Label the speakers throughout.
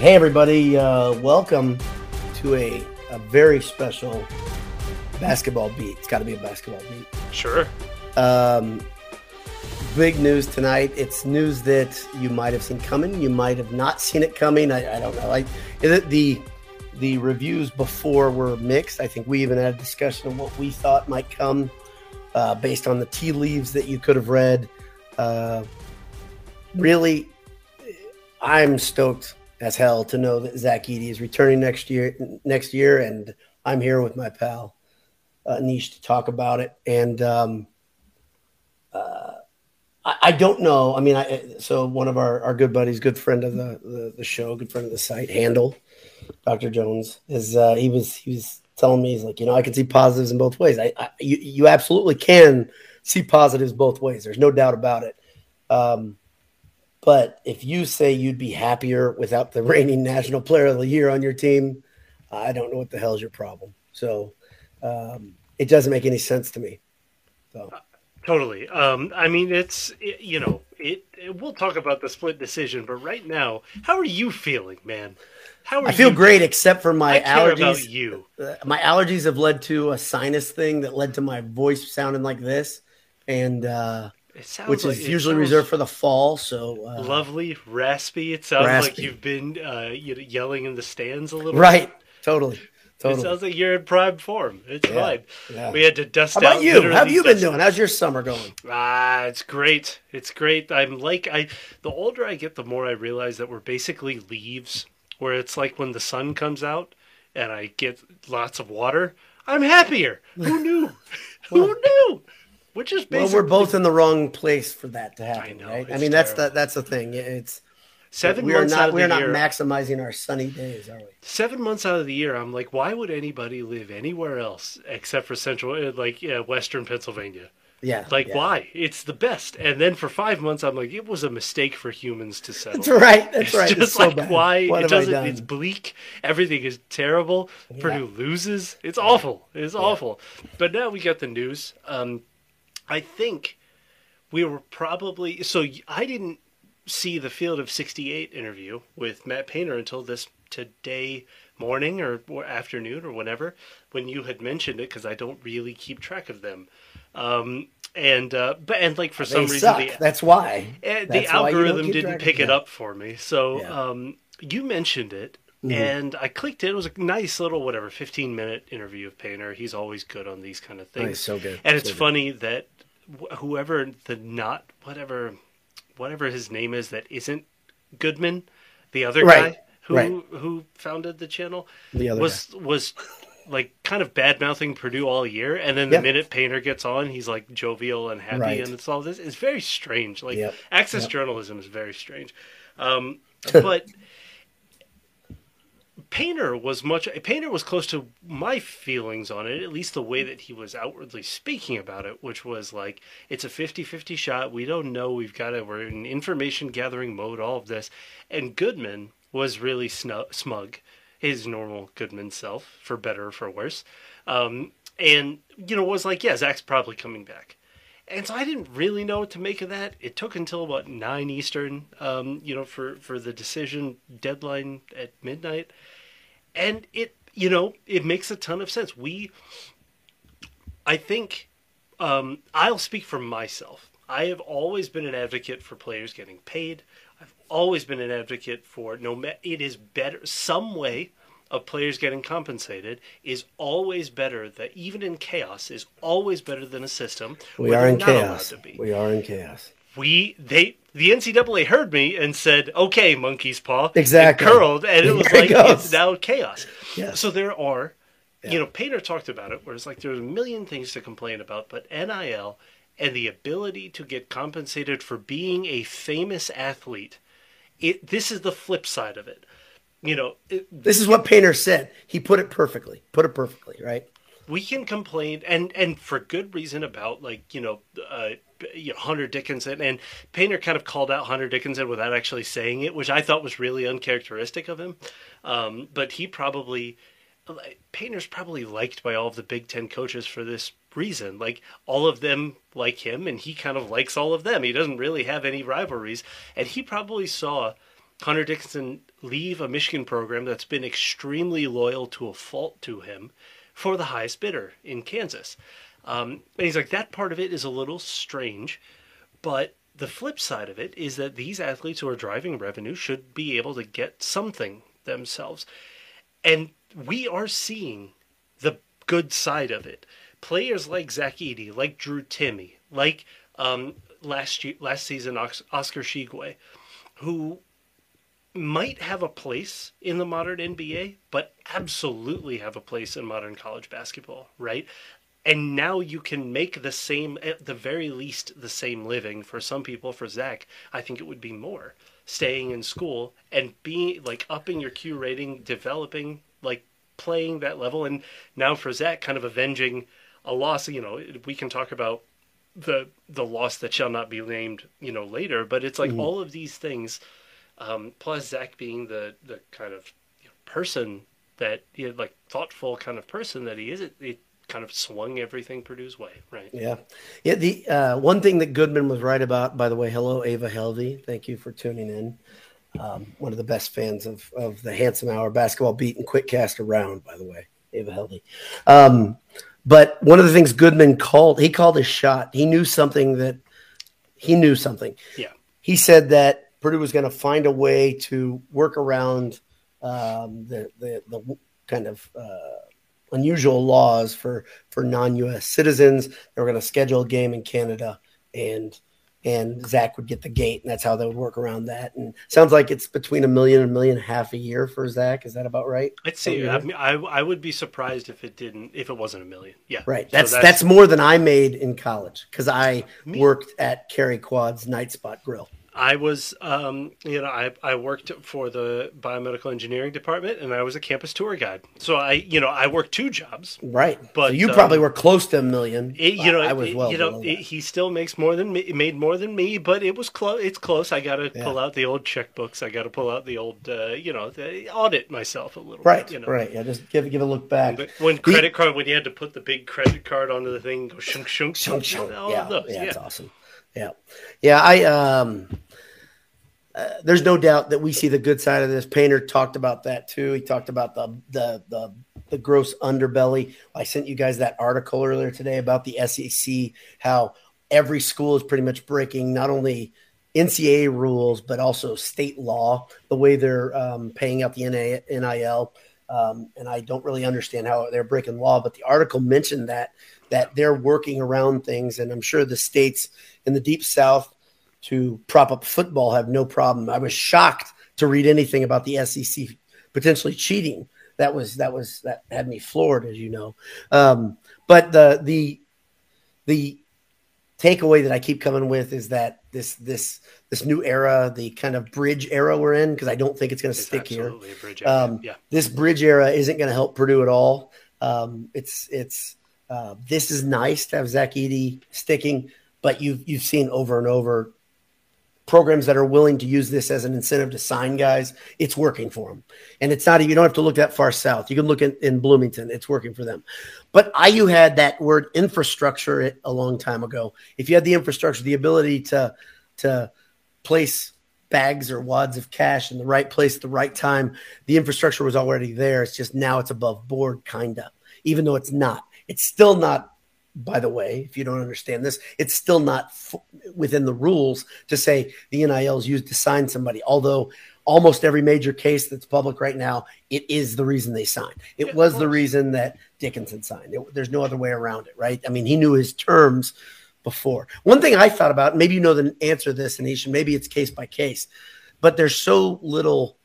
Speaker 1: Hey, everybody, uh, welcome to a, a very special basketball beat. It's got to be a basketball beat.
Speaker 2: Sure.
Speaker 1: Um, big news tonight. It's news that you might have seen coming. You might have not seen it coming. I, I don't know. I, the the reviews before were mixed. I think we even had a discussion of what we thought might come uh, based on the tea leaves that you could have read. Uh, really, I'm stoked as hell to know that Zach Edey is returning next year. Next year, and I'm here with my pal uh, to talk about it. And um, uh, I, I, don't know. I mean, I, so one of our, our good buddies, good friend of the, the, the show, good friend of the site, Handle, Dr. Jones, is uh, he was he was telling me he's like, you know, I can see positives in both ways. I, I you, you absolutely can see positives both ways. There's no doubt about it. Um, but if you say you'd be happier without the reigning national player of the year on your team, I don't know what the hell's your problem. So um, it doesn't make any sense to me. So.
Speaker 2: Totally. Um, I mean, it's it, you know, it, it, We'll talk about the split decision, but right now, how are you feeling, man? How
Speaker 1: I feel great, except for my allergies.
Speaker 2: you,
Speaker 1: uh, my allergies have led to a sinus thing that led to my voice sounding like this, and uh, which like, is usually reserved for the fall. So
Speaker 2: uh, lovely, raspy. It sounds raspy. like you've been uh, yelling in the stands a little. Bit.
Speaker 1: Right. Bit. Totally. Totally.
Speaker 2: It sounds like you're in prime form. It's yeah, fine. Yeah. We had to dust
Speaker 1: How about
Speaker 2: out.
Speaker 1: you? How have you been doing? How's your summer going?
Speaker 2: Ah, it's great. It's great. I'm like I. The older I get, the more I realize that we're basically leaves. Where it's like when the sun comes out and I get lots of water. I'm happier. Who knew? Who knew? Which is basically.
Speaker 1: Well, we're both in the wrong place for that to happen, I know, right? I mean, terrible. that's the that's the thing. It's
Speaker 2: Seven
Speaker 1: we
Speaker 2: months
Speaker 1: are not,
Speaker 2: out of
Speaker 1: we are
Speaker 2: the
Speaker 1: not
Speaker 2: year,
Speaker 1: maximizing our sunny days, are we?
Speaker 2: Seven months out of the year, I'm like, why would anybody live anywhere else except for central, uh, like yeah, Western Pennsylvania?
Speaker 1: Yeah.
Speaker 2: Like
Speaker 1: yeah.
Speaker 2: why? It's the best. And then for five months, I'm like, it was a mistake for humans to settle.
Speaker 1: That's right. That's
Speaker 2: it's
Speaker 1: right.
Speaker 2: Just
Speaker 1: it's
Speaker 2: like
Speaker 1: so
Speaker 2: why
Speaker 1: what
Speaker 2: it doesn't. It's bleak. Everything is terrible. Yeah. Purdue loses. It's awful. It's yeah. awful. But now we got the news. Um, I think we were probably so. I didn't see the Field of 68 interview with Matt Painter until this today morning or, or afternoon or whenever when you had mentioned it because I don't really keep track of them. Um, and uh, but and like for some
Speaker 1: reason
Speaker 2: the,
Speaker 1: that's why
Speaker 2: uh,
Speaker 1: the
Speaker 2: algorithm didn't pick it up for me. So yeah. um, you mentioned it. Mm-hmm. And I clicked it. It was a nice little, whatever, 15 minute interview of Painter. He's always good on these kind of things.
Speaker 1: Nice, so good.
Speaker 2: And it's
Speaker 1: so
Speaker 2: funny that whoever the not, whatever whatever his name is that isn't Goodman, the other
Speaker 1: right.
Speaker 2: guy who
Speaker 1: right.
Speaker 2: who founded the channel,
Speaker 1: the other
Speaker 2: was
Speaker 1: guy.
Speaker 2: was like kind of bad mouthing Purdue all year, and then the yep. minute Painter gets on, he's like jovial and happy, right. and it's all this. It's very strange. Like
Speaker 1: yep.
Speaker 2: access
Speaker 1: yep.
Speaker 2: journalism is very strange, um, but. Painter was much. Painter was close to my feelings on it, at least the way that he was outwardly speaking about it, which was like it's a 50-50 shot. We don't know. We've got to. We're in information gathering mode. All of this, and Goodman was really snug, smug, his normal Goodman self, for better or for worse, um, and you know was like, yeah, Zach's probably coming back. And so I didn't really know what to make of that. It took until about nine Eastern, um, you know, for, for the decision deadline at midnight and it you know it makes a ton of sense. We i think um, i'll speak for myself. I have always been an advocate for players getting paid. I've always been an advocate for no it is better some way of players getting compensated is always better that even in chaos is always better than a system
Speaker 1: we are in chaos. we are in chaos
Speaker 2: we they the NCAA heard me and said, "Okay, monkey's paw."
Speaker 1: Exactly.
Speaker 2: And curled, and it was
Speaker 1: there
Speaker 2: like
Speaker 1: it
Speaker 2: it's now chaos.
Speaker 1: Yes.
Speaker 2: So there are, yeah. you know, Painter talked about it, where it's like there's a million things to complain about, but NIL and the ability to get compensated for being a famous athlete, it this is the flip side of it. You know, it,
Speaker 1: this is what Painter said. He put it perfectly. Put it perfectly, right?
Speaker 2: We can complain, and and for good reason about like you know. Uh, you know, Hunter Dickinson, and Painter kind of called out Hunter Dickinson without actually saying it, which I thought was really uncharacteristic of him. Um, but he probably, Painter's probably liked by all of the Big Ten coaches for this reason. Like all of them like him, and he kind of likes all of them. He doesn't really have any rivalries, and he probably saw Hunter Dickinson leave a Michigan program that's been extremely loyal to a fault to him for the highest bidder in Kansas. Um, and he's like, that part of it is a little strange, but the flip side of it is that these athletes who are driving revenue should be able to get something themselves. And we are seeing the good side of it. Players like Zach Edey, like Drew Timme, like um, last year, last season Oscar Tshiebwe, who might have a place in the modern NBA, but absolutely have a place in modern college basketball, right? And now you can make the same, at the very least, the same living. For some people, for Zach, I think it would be more staying in school and being like upping your Q rating, developing, like playing that level. And now for Zach, kind of avenging a loss. You know, we can talk about the the loss that shall not be named, you know, later. But it's like mm-hmm. all of these things um, plus, Zach being the the kind of person that you know, like thoughtful kind of person that he is, it, it kind of swung everything Purdue's way, right?
Speaker 1: Yeah, yeah. The uh, one thing that Goodman was right about, by the way, hello Ava Helvey, thank you for tuning in. Um, one of the best fans of of the Handsome Hour basketball beat and quick cast around, by the way, Ava Helvey. Um, but one of the things Goodman called, he called his shot. He knew something that he knew something.
Speaker 2: Yeah.
Speaker 1: He said that Purdue was going to find a way to work around um, the, the, the kind of uh, unusual laws for for non-U.S. citizens. They were going to schedule a game in Canada, and and Zach would get the gate, and that's how they would work around that. And sounds like it's between a million and a million and a half a year for Zach. Is that about right?
Speaker 2: I'd say I, mean, I, I would be surprised if it didn't if it wasn't a million. Yeah,
Speaker 1: right. That's, so that's, that's more than I made in college because I me? worked at Cary Quad's Knight Spot Grill.
Speaker 2: I was, um, you know, I, I worked for the biomedical engineering department and I was a campus tour guide. So I, you know, I worked two jobs.
Speaker 1: Right. But so you um, probably were close to a million.
Speaker 2: It, you know, I was well. You know, it, he still makes more than me, made more than me, but it was close. It's close. I got to yeah. pull out the old checkbooks. I got to pull out the old, uh, you know, audit myself a little.
Speaker 1: Right.
Speaker 2: Bit, you know?
Speaker 1: Right. Yeah. Just give give a look back.
Speaker 2: When, when credit card, when you had to put the big credit card onto the thing, go shunk shunk
Speaker 1: shunk shunk. Yeah. Yeah. yeah. It's awesome. Yeah. Yeah. I um. Uh, there's no doubt that we see the good side of this. Painter talked about that too. He talked about the the the, the gross underbelly. I sent you guys that article earlier today about the SEC, how every school is pretty much breaking not only NCAA rules but also state law, the way they're um, paying out the NIL. Um, and I don't really understand how they're breaking law, but the article mentioned that that they're working around things, and I'm sure the states in the deep south to prop up football have no problem. I was shocked to read anything about the SEC potentially cheating. That was that was that had me floored, as you know. Um, but the the the takeaway that I keep coming with is that this this this new era, the kind of bridge era we're in, because I don't think it's going to stick here. Um, yeah. This bridge era isn't going to help Purdue at all. Um, it's it's uh, this is nice to have Zach Edey sticking, but you've you've seen over and over programs that are willing to use this as an incentive to sign guys, it's working for them. And it's not, you don't have to look that far south. You can look in, in Bloomington, it's working for them. But IU had that word infrastructure a long time ago. If you had the infrastructure, the ability to, to place bags or wads of cash in the right place at the right time, the infrastructure was already there. It's just now it's above board, kind of, even though it's not. It's still not by the way, if you don't understand this, it's still not f- within the rules to say the NIL is used to sign somebody. Although almost every major case that's public right now, it is the reason they signed. It yeah, was the reason that Dickinson signed. It, there's no other way around it, right? I mean, he knew his terms before. One thing I thought about, maybe you know the answer to this, Anish, maybe it's case by case, but there's so little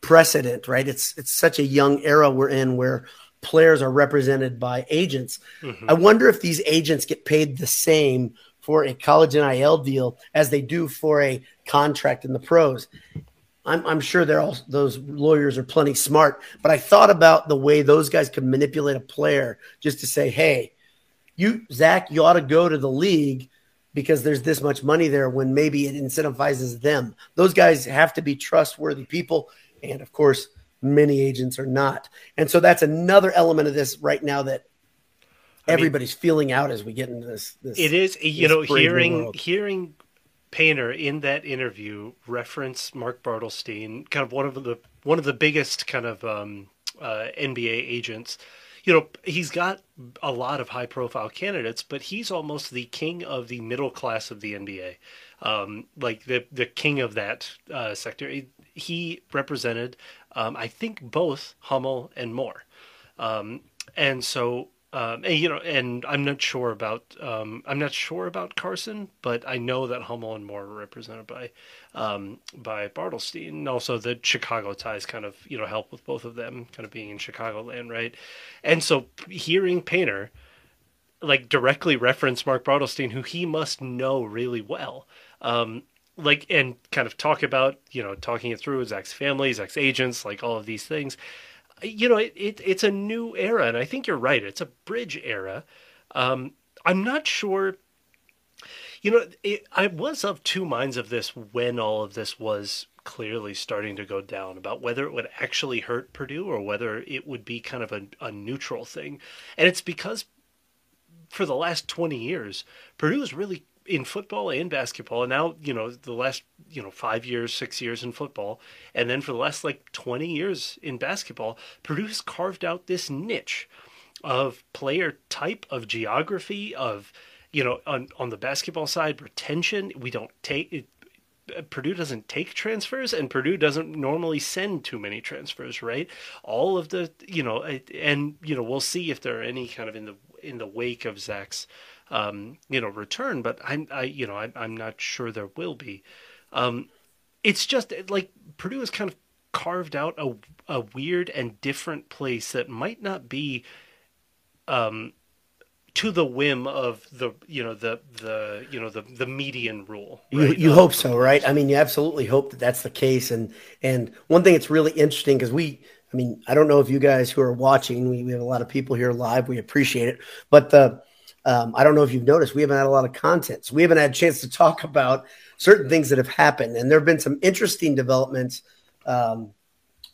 Speaker 1: precedent, right? It's it's such a young era we're in where – players are represented by agents. Mm-hmm. I wonder if these agents get paid the same for a college and NIL deal as they do for a contract in the pros. I'm, I'm sure they're all those lawyers are plenty smart, but I thought about the way those guys could manipulate a player just to say, "Hey, you Zach, you ought to go to the league because there's this much money there." When maybe it incentivizes them. Those guys have to be trustworthy people, and of course, Many agents are not. And so that's another element of this right now that everybody's I mean, feeling out as we get into this. this
Speaker 2: it is, you know, hearing, hearing Painter in that interview reference Mark Bartelstein, kind of one of the one of the biggest kind of um, uh, NBA agents. You know, he's got a lot of high profile candidates, but he's almost the king of the middle class of the NBA, um, like the the king of that uh, sector. He, he represented, um, I think, both Hummel and Moore, um, and so um, and, you know, and I'm not sure about um, I'm not sure about Carsen, but I know that Hummel and Moore are represented by um, by Bartelstein, and also the Chicago ties kind of you know help with both of them kind of being in Chicagoland, right? And so hearing Painter like directly reference Mark Bartelstein, who he must know really well, um, like and kind of talk about you know talking it through his ex family, his ex agents, like all of these things you know, it, it, it's a new era, and I think you're right. It's a bridge era. Um, I'm not sure. You know, it, I was of two minds of this when all of this was clearly starting to go down about whether it would actually hurt Purdue or whether it would be kind of a, a neutral thing. And it's because for the last 20 years, Purdue has really in football and basketball, and now you know the last you know five years, six years in football, and then for the last like twenty years in basketball, Purdue has carved out this niche of player type, of geography, of you know on on the basketball side, retention. We don't take it, Purdue doesn't take transfers, and Purdue doesn't normally send too many transfers, right? All of the, you know, and you know, we'll see if there are any kind of in the in the wake of Zach's um, you know, return. But I'm, I, you know, I, I'm not sure there will be. Um, it's just like Purdue has kind of carved out a, a weird and different place that might not be, um, to the whim of the you know the the you know the the median rule.
Speaker 1: Right? You you hope so, right? I mean, you absolutely hope that that's the case. And and one thing that's really interesting because we, I mean, I don't know if you guys who are watching, we, we have a lot of people here live. We appreciate it, but the um, I don't know if you've noticed, we haven't had a lot of content. So we haven't had a chance to talk about certain things that have happened. And there have been some interesting developments. Um,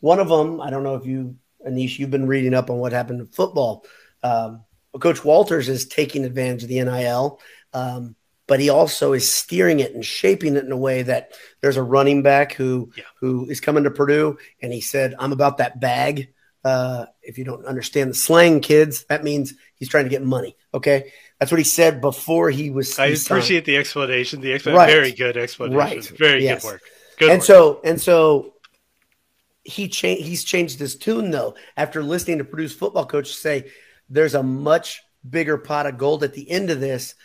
Speaker 1: one of them, I don't know if you, Anish, you've been reading up on what happened in football. Um, Coach Walters is taking advantage of the NIL, um, but he also is steering it and shaping it in a way that there's a running back who yeah. who is coming to Purdue, and he said, "I'm about that bag." Uh, if you don't understand the slang, kids, that means he's trying to get money. Okay, that's what he said before he was.
Speaker 2: I appreciate the explanation. The explanation, right. very good explanation. Right, very yes. good work. Good
Speaker 1: and
Speaker 2: work.
Speaker 1: so and so he changed. He's changed his tune though after listening to Purdue's football coach say there's a much bigger pot of gold at the end of this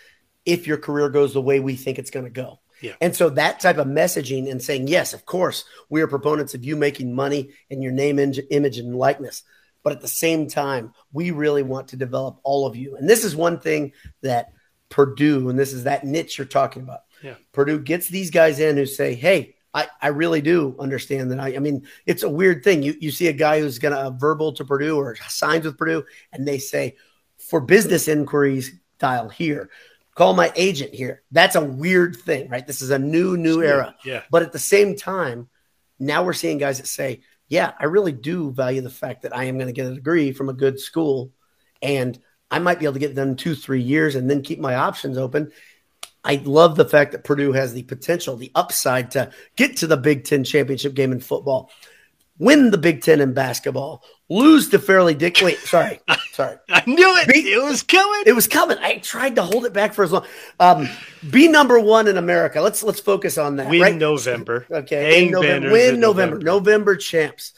Speaker 1: if your career goes the way we think it's going to go.
Speaker 2: Yeah.
Speaker 1: And so that type of messaging and saying, yes, of course, we are proponents of you making money in your name, image, and likeness. But at the same time, we really want to develop all of you. And this is one thing that Purdue, and this is that niche you're talking about.
Speaker 2: Yeah.
Speaker 1: Purdue gets these guys in who say, hey, I, I really do understand that. I, I mean, it's a weird thing. You, you see a guy who's going to verbal to Purdue or signs with Purdue, and they say, for business inquiries, dial here call my agent here. That's a weird thing, right? This is a new, new era.
Speaker 2: Yeah.
Speaker 1: But at the same time, now we're seeing guys that say, yeah, I really do value the fact that I am going to get a degree from a good school and I might be able to get them two, three years and then keep my options open. I love the fact that Purdue has the potential, the upside to get to the Big Ten championship game in football win the Big Ten in basketball, lose to Fairleigh Dick. Wait, sorry, sorry.
Speaker 2: I knew it. Be, it was coming.
Speaker 1: It was coming. I tried to hold it back for as long. Um, be number one in America. Let's let's focus on that.
Speaker 2: Win
Speaker 1: right?
Speaker 2: November.
Speaker 1: Okay. Win November. Win November. November. November champs.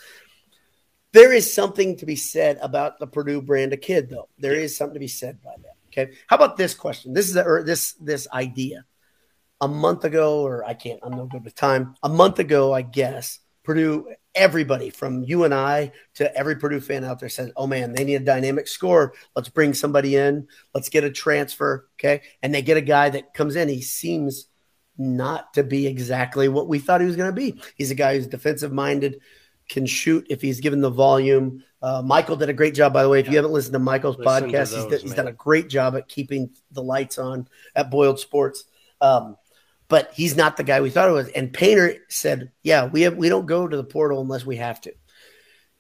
Speaker 1: There is something to be said about the Purdue brand of kid, though. There yeah. is something to be said by that. Okay. How about this question? This is a, or this this idea. A month ago, or I can't. I'm no good with time. A month ago, I guess Purdue everybody from you and I to every Purdue fan out there says, "Oh man, they need a dynamic score. Let's bring somebody in. Let's get a transfer." Okay, and they get a guy that comes in. He seems not to be exactly what we thought he was going to be. He's a guy who's defensive minded, can shoot if he's given the volume. Uh, Michael did a great job, by the way. If yeah. you haven't listened to Michael's Listen podcast, to those, he's, he's done a great job at keeping the lights on at Boiled Sports. Um, but he's not the guy we thought it was. And Painter said, "Yeah, we have, we don't go to the portal unless we have to."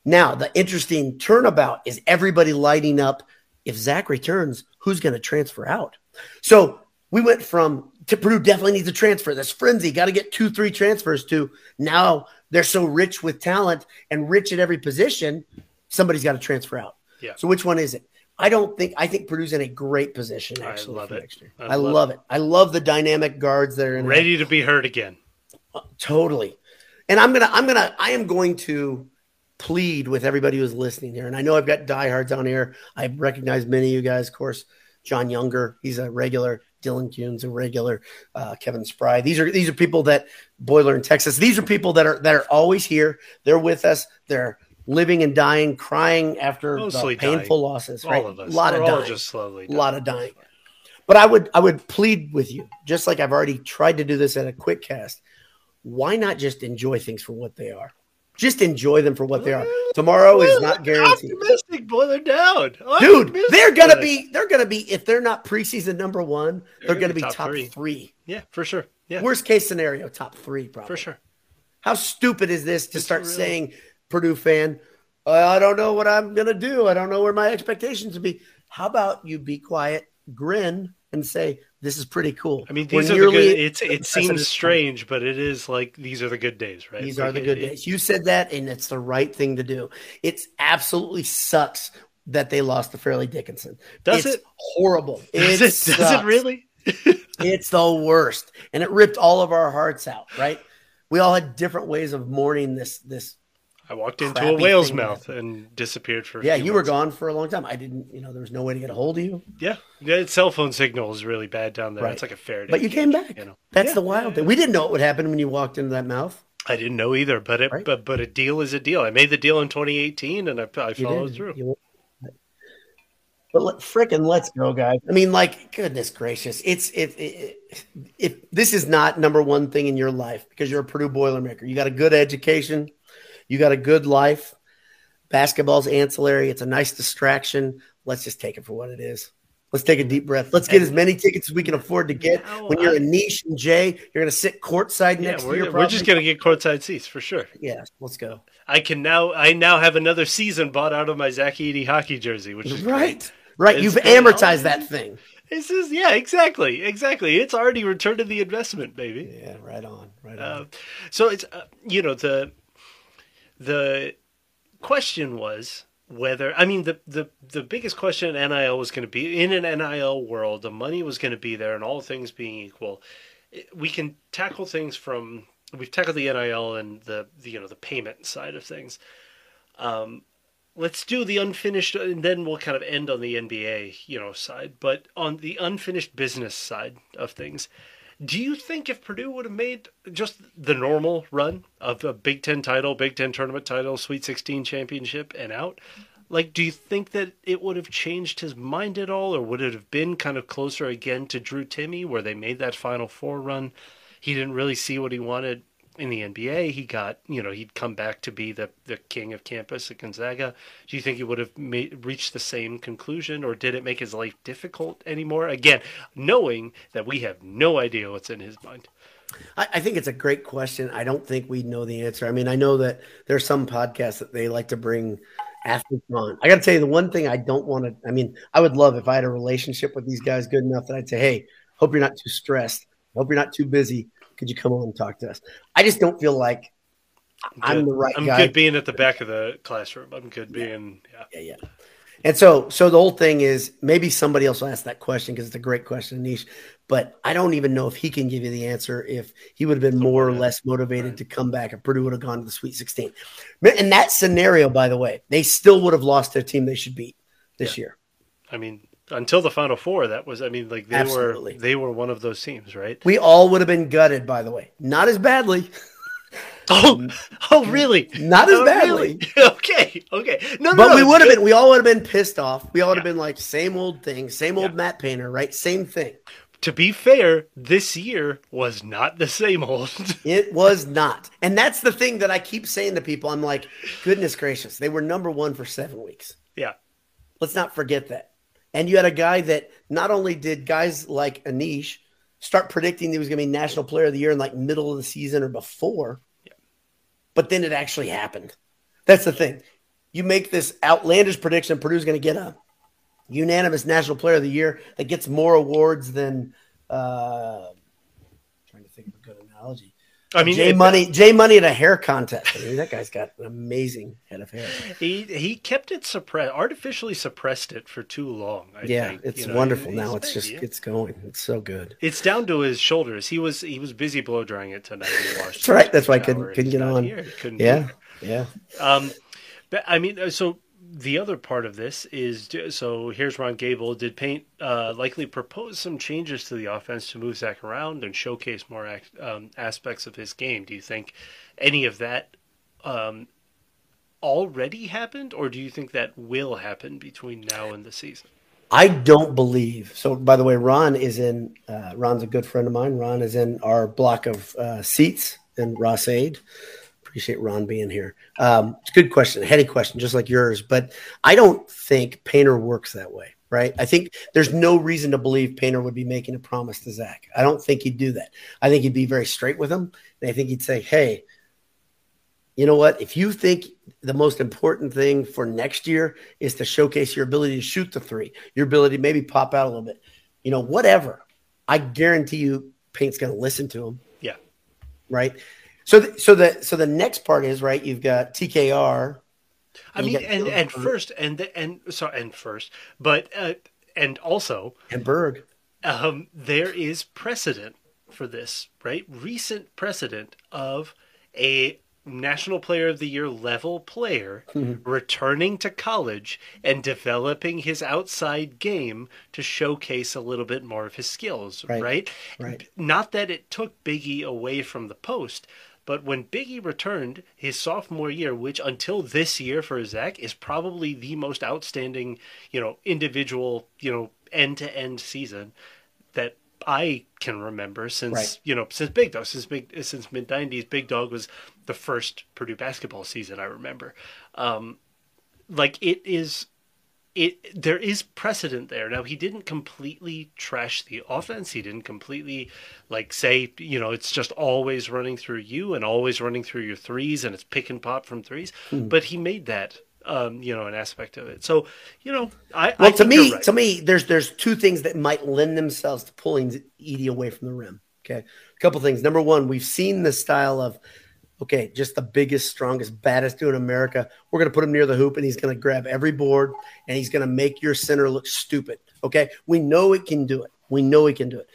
Speaker 1: Now, the interesting turnabout is everybody lighting up. If Zach returns, who's going to transfer out? So we went from Purdue definitely needs a transfer. That's frenzy. Got to get two, three transfers to now. They're so rich with talent and rich at every position. Somebody's got to transfer out.
Speaker 2: Yeah.
Speaker 1: So which one is it? I don't think. I think Purdue's in a great position. Actually,
Speaker 2: love it.
Speaker 1: next year.
Speaker 2: I
Speaker 1: I,
Speaker 2: love
Speaker 1: love, it. I love the dynamic guards that are in there.
Speaker 2: Ready to be heard again.
Speaker 1: Totally. And I'm gonna, I'm gonna, I am going to plead with everybody who's listening here. And I know I've got diehards on here. I recognize many of you guys, of course. John Younger, he's a regular. Dylan Kuhn's a regular. Uh, Kevin Spry. These are these are people that Boiler in Texas. These are people that are that are always here. They're with us. They're living and dying, crying after
Speaker 2: Mostly
Speaker 1: painful
Speaker 2: dying.
Speaker 1: losses.
Speaker 2: All
Speaker 1: Right?
Speaker 2: of us.
Speaker 1: A lot
Speaker 2: We're
Speaker 1: of dying.
Speaker 2: just slowly.
Speaker 1: A lot of dying. But I would I would plead with you, just like I've already tried to do this at a quick cast. Why not just enjoy things for what they are? Just enjoy them for what they are. Tomorrow is not guaranteed.
Speaker 2: Optimistic, boy, they're down.
Speaker 1: Dude, they're gonna be they're gonna be if they're not preseason number one, they're,
Speaker 2: gonna
Speaker 1: gonna
Speaker 2: be
Speaker 1: be
Speaker 2: top
Speaker 1: top,
Speaker 2: three.
Speaker 1: three.
Speaker 2: Yeah, for sure. Yeah,
Speaker 1: Worst case scenario, top three, probably.
Speaker 2: for sure.
Speaker 1: How stupid is this to
Speaker 2: It's
Speaker 1: start
Speaker 2: really-
Speaker 1: saying, Purdue fan, uh, I don't know what I'm gonna do. I don't know where my expectations would be. How about you be quiet, grin, and say, This is pretty cool.
Speaker 2: I mean,
Speaker 1: We're
Speaker 2: these are the good. It's it seems strange, but it is like these are the good days, right?
Speaker 1: These
Speaker 2: Like,
Speaker 1: are the good
Speaker 2: it-
Speaker 1: days. You said that, and it's the right thing to do. It's absolutely sucks that they lost to Fairleigh Dickinson.
Speaker 2: Does
Speaker 1: it's
Speaker 2: it?
Speaker 1: horrible.
Speaker 2: Does it? Does it really?
Speaker 1: It's the worst, and it ripped all of our hearts out. Right? We all had different ways of mourning this. This.
Speaker 2: I walked into a whale's mouth and disappeared for. A
Speaker 1: Yeah, you were
Speaker 2: months.
Speaker 1: gone for a long time. I didn't. You know, there was no way to get a hold of you.
Speaker 2: Yeah, yeah. Cell phone signal is really bad down there.
Speaker 1: Right.
Speaker 2: It's like a Faraday.
Speaker 1: But you came back.
Speaker 2: You know,
Speaker 1: That's
Speaker 2: Yeah,
Speaker 1: the wild thing. We didn't know what would happen when you walked into that mouth.
Speaker 2: I didn't know either, but it,
Speaker 1: Right.
Speaker 2: but but a deal is a deal. I made the deal in 2018, and I, I followed through.
Speaker 1: You- but let, frickin' let's go, guys. I mean, like, goodness gracious, it's it, it, If this is not number one thing in your life because you're a Purdue Boilermaker, you got a good education, you got a good life. Basketball's ancillary. It's a nice distraction. Let's just take it for what it is. Let's take a deep breath. Let's get as many tickets as we can afford to get.
Speaker 2: No,
Speaker 1: when you're
Speaker 2: I-
Speaker 1: Anish and Jay, you're going to sit courtside
Speaker 2: Yeah,
Speaker 1: next to
Speaker 2: we're, we're just gonna get courtside seats for sure.
Speaker 1: Yeah, let's go.
Speaker 2: I can now I now have another season bought out of my Zach Edey hockey jersey, which is
Speaker 1: Right,
Speaker 2: great.
Speaker 1: right.
Speaker 2: It's
Speaker 1: You've amortized that thing.
Speaker 2: This is yeah, exactly, exactly. It's already returned to the investment, baby.
Speaker 1: Yeah, right on, right on.
Speaker 2: Uh, so it's uh, you know the the question was whether I mean the the the biggest question in NIL was going to be in an NIL world, the money was going to be there, and all things being equal, we can tackle things from we've tackled the NIL and the, the you know the payment side of things. Um, let's do the unfinished, and then we'll kind of end on the NBA you know side, but on the unfinished business side of things. Do you think if Purdue would have made just the normal run of a Big Ten title, Big Ten tournament title, Sweet 16 championship, and out, like, do you think that it would have changed his mind at all, or would it have been kind of closer again to Drew Timme, where they made that Final Four run? He didn't really see what he wanted in the NBA. He got, you know, he'd come back to be the, the king of campus at Gonzaga. Do you think he would have made, reached the same conclusion, or did it make his life difficult anymore? Again, knowing that we have no idea what's in his mind.
Speaker 1: I, I think it's a great question. I don't think we know the answer. I mean, I know that there's some podcasts that they like to bring athletes on. I got to tell you, the one thing I don't want to, I mean, I would love if I had a relationship with these guys good enough that I'd say, hey, hope you're not too stressed. Hope you're not too busy. Could you come on and talk to us? I just don't feel like I'm
Speaker 2: Good.
Speaker 1: the right
Speaker 2: I'm
Speaker 1: guy.
Speaker 2: good being at the back of the classroom. I'm good being, yeah.
Speaker 1: Yeah, yeah. And so, so the whole thing is maybe somebody else will ask that question because it's a great question, niche. But I don't even know if he can give you the answer if he would have been more or less motivated to come back if Purdue would have gone to the Sweet 16. In that scenario, by the way, they still would have lost their team they should beat this year.
Speaker 2: I mean, until the Final Four, that was, I mean, like they
Speaker 1: Absolutely.
Speaker 2: were, they were one of those teams, right?
Speaker 1: We all would have been gutted, by the way. Not as badly.
Speaker 2: Oh, oh, really?
Speaker 1: Not as
Speaker 2: Oh,
Speaker 1: badly.
Speaker 2: really? okay, okay. No, no,
Speaker 1: But
Speaker 2: no,
Speaker 1: we would have been, we all would have been pissed off. We all would have
Speaker 2: Yeah.
Speaker 1: been like, same old thing, same old
Speaker 2: Yeah.
Speaker 1: Matt Painter, right? Same thing.
Speaker 2: To be fair, this year was not the same old.
Speaker 1: It was not. And that's the thing that I keep saying to people. I'm like, goodness gracious, they were number one for seven weeks.
Speaker 2: yeah,
Speaker 1: Let's not forget that. And you had a guy that not only did guys like Anish start predicting he was going to be National Player of the Year in like middle of the season or before, but then it actually happened. That's the thing. You make this outlandish prediction Purdue's going to get a unanimous National Player of the Year that gets more awards than uh, technology.
Speaker 2: I mean,
Speaker 1: Jay Money, Jay Money at a hair contest. I mean, that guy's got an amazing head of hair.
Speaker 2: He he kept it suppressed, artificially suppressed it for too long. I
Speaker 1: yeah,
Speaker 2: think.
Speaker 1: it's
Speaker 2: You know,
Speaker 1: wonderful now. It's just
Speaker 2: yeah.
Speaker 1: it's going. It's so good.
Speaker 2: It's down to his shoulders. He was he was busy blow drying it tonight.
Speaker 1: That's right. That's why I couldn't- couldn't get on.
Speaker 2: here. Couldn't
Speaker 1: Yeah, yeah.
Speaker 2: Um, but I mean, uh, so the other part of this is so here's Ron Gable. Did Paint uh, likely propose some changes to the offense to move Zach around and showcase more um, aspects of his game? Do you think any of that um, already happened, or do you think that will happen between now and the season?
Speaker 1: I don't believe. So, by the way, Ron is in. Uh, Ron's a good friend of mine. Ron is in our block of uh, seats in Ross-Ade. Appreciate Ron being here. Um, it's a good question, a heady question, just like yours. But I don't think Painter works that way, right? I think there's no reason to believe Painter would be making a promise to Zach. I don't think he'd do that. I think he'd be very straight with him. And I think he'd say, hey, you know what? If you think the most important thing for next year is to showcase your ability to shoot the three, your ability to maybe pop out a little bit, you know, whatever, I guarantee you Paint's going to listen to him.
Speaker 2: Yeah.
Speaker 1: Right. So, th- so the so the next part is right. You've got TKR.
Speaker 2: I mean, and and first, and the, and sorry, and first, but uh, and also,
Speaker 1: and Berg.
Speaker 2: um, there is precedent for this, right? Recent precedent of a National Player of the Year level player
Speaker 1: Mm-hmm.
Speaker 2: returning to college and developing his outside game to showcase a little bit more of his skills,
Speaker 1: Right.
Speaker 2: right?
Speaker 1: Right.
Speaker 2: Not that it took Biggie away from the post, but when Biggie returned his sophomore year, which until this year for Zach is probably the most outstanding, you know, individual, you know, end to end season that I can remember since
Speaker 1: Right.
Speaker 2: you know since Big Dog since big since mid nineties. Big Dog was the first Purdue basketball season I remember. Um, like it is it there is precedent there. Now he didn't completely trash the offense. He didn't completely like say, you know, it's just always running through you and always running through your threes and it's pick and pop from threes.
Speaker 1: Hmm.
Speaker 2: But he made that um, you know, an aspect of it. So, you know, I
Speaker 1: Well,
Speaker 2: I
Speaker 1: to me,
Speaker 2: right.
Speaker 1: to me, there's there's two things that might lend themselves to pulling Edey away from the rim. Okay, a couple things. Number one, we've seen the style of okay, just the biggest, strongest, baddest dude in America. We're going to put him near the hoop and he's going to grab every board and he's going to make your center look stupid. Okay. We know it can do it. We know he can do it.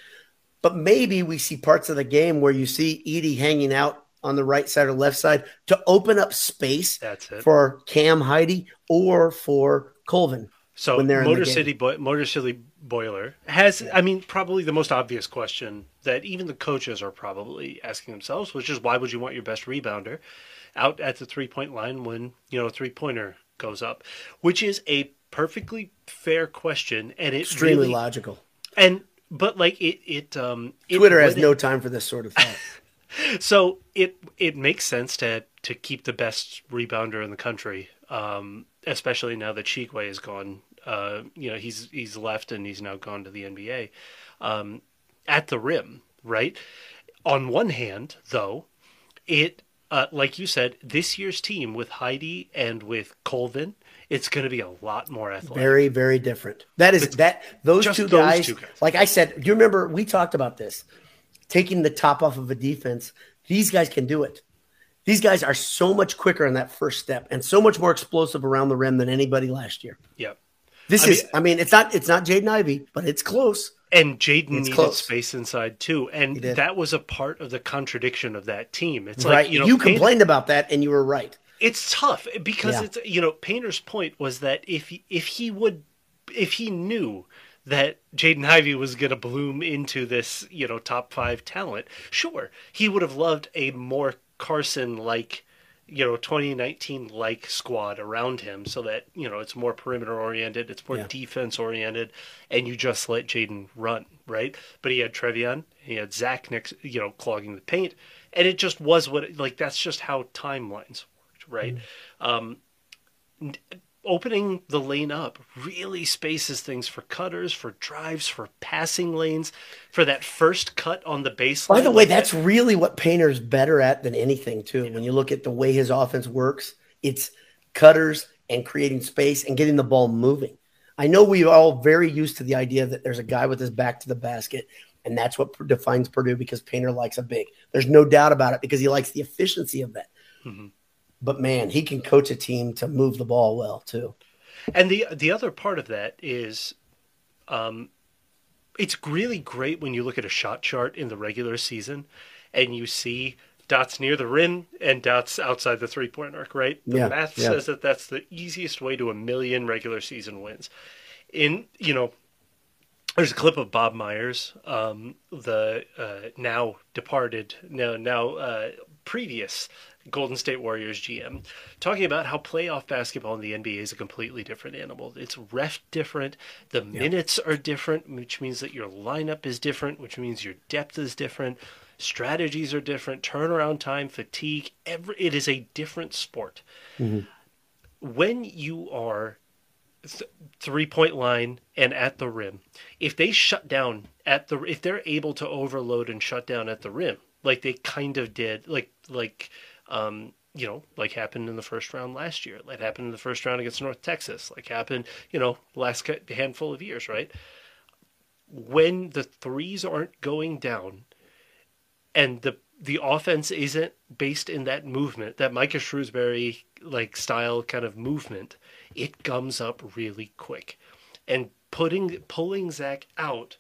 Speaker 1: But maybe we see parts of the game where you see Edey hanging out on the right side or left side to open up space
Speaker 2: That's it.
Speaker 1: for Cam Heide or for Colvin.
Speaker 2: So
Speaker 1: when they're in the
Speaker 2: Motor. City Boy- Motor City Boiler has I mean probably the most obvious question that even the coaches are probably asking themselves, which is why would you want your best rebounder out at the three point line when, you know, a three pointer goes up? Which is a perfectly fair question and it's
Speaker 1: Extremely
Speaker 2: really,
Speaker 1: logical.
Speaker 2: and but like it it um it
Speaker 1: Twitter has no time for this sort of thing.
Speaker 2: so it it makes sense to to keep the best rebounder in the country, um, especially now that Tshiebwe is gone. Uh, you know, he's he's left and he's now gone to the NBA. Um, at the rim, right? On one hand, though, it uh, like you said, this year's team with Heide and with Colvin, it's going to be a lot more athletic.
Speaker 1: Very, very different. That is that those two
Speaker 2: those
Speaker 1: guys,
Speaker 2: two guys.
Speaker 1: Like I said, do you remember we talked about this? Taking the top off of a defense. These guys can do it. These guys are so much quicker in that first step and so much more explosive around the rim than anybody last year.
Speaker 2: yeah.
Speaker 1: This
Speaker 2: I
Speaker 1: is,
Speaker 2: mean-
Speaker 1: I mean, it's not, it's not Jaden Ivey, but it's close.
Speaker 2: And Jaden needed
Speaker 1: close.
Speaker 2: space inside too, and that was a part of the contradiction of that team. It's
Speaker 1: right.
Speaker 2: like you know,
Speaker 1: you
Speaker 2: Painter-
Speaker 1: complained about that and you were right.
Speaker 2: it's tough because
Speaker 1: Yeah.
Speaker 2: it's you know Painter's point was that if he, if he would if he knew that Jaden Ivey was going to bloom into this you know top five talent, sure he would have loved a more Carsen like you know 2019 like squad around him so that you know it's more perimeter oriented, it's more
Speaker 1: Yeah.
Speaker 2: defense oriented, and you just let Jaden run right. But he had Trevion, he had Zach next you know clogging the paint, and it just was what it, like that's just how timelines worked right. Um, n- opening the lane up really spaces things for cutters, for drives, for passing lanes, for that first cut on the baseline.
Speaker 1: By the way,
Speaker 2: like that-
Speaker 1: that's really what Painter's better at than anything, too. When you look at the way his offense works, it's cutters and creating space and getting the ball moving. I know we're all very used to the idea that there's a guy with his back to the basket And that's what defines Purdue because Painter likes a big. There's no doubt about it because he likes the efficiency of that. Mm-hmm. But man, he can coach a team to move the ball well too.
Speaker 2: And the the other part of that is, um, it's really great when you look at a shot chart in the regular season, and you see dots near the rim and dots outside the three point arc. Right? The
Speaker 1: yeah,
Speaker 2: math
Speaker 1: yeah.
Speaker 2: says that that's the easiest way to a million regular season wins. In you know, there's a clip of Bob Myers, um, the uh, now departed, now now uh, previous Golden State Warriors GM, talking about how playoff basketball in the NBA is a completely different animal. It's ref different, the yeah. minutes are different, which means that your lineup is different, which means your depth is different, strategies are different, turnaround time, fatigue. Every it is a different sport. Mm-hmm. When you are th- three point line and at the rim, if they shut down at the, if they're able to overload and shut down at the rim, like they kind of did, like like um, you know, like happened in the first round last year, like happened in the first round against North Texas, like happened, you know, last handful of years, right? When the threes aren't going down, and the the offense isn't based in that movement, that Micah Shrewsberry like style kind of movement, it gums up really quick, and putting pulling Zach out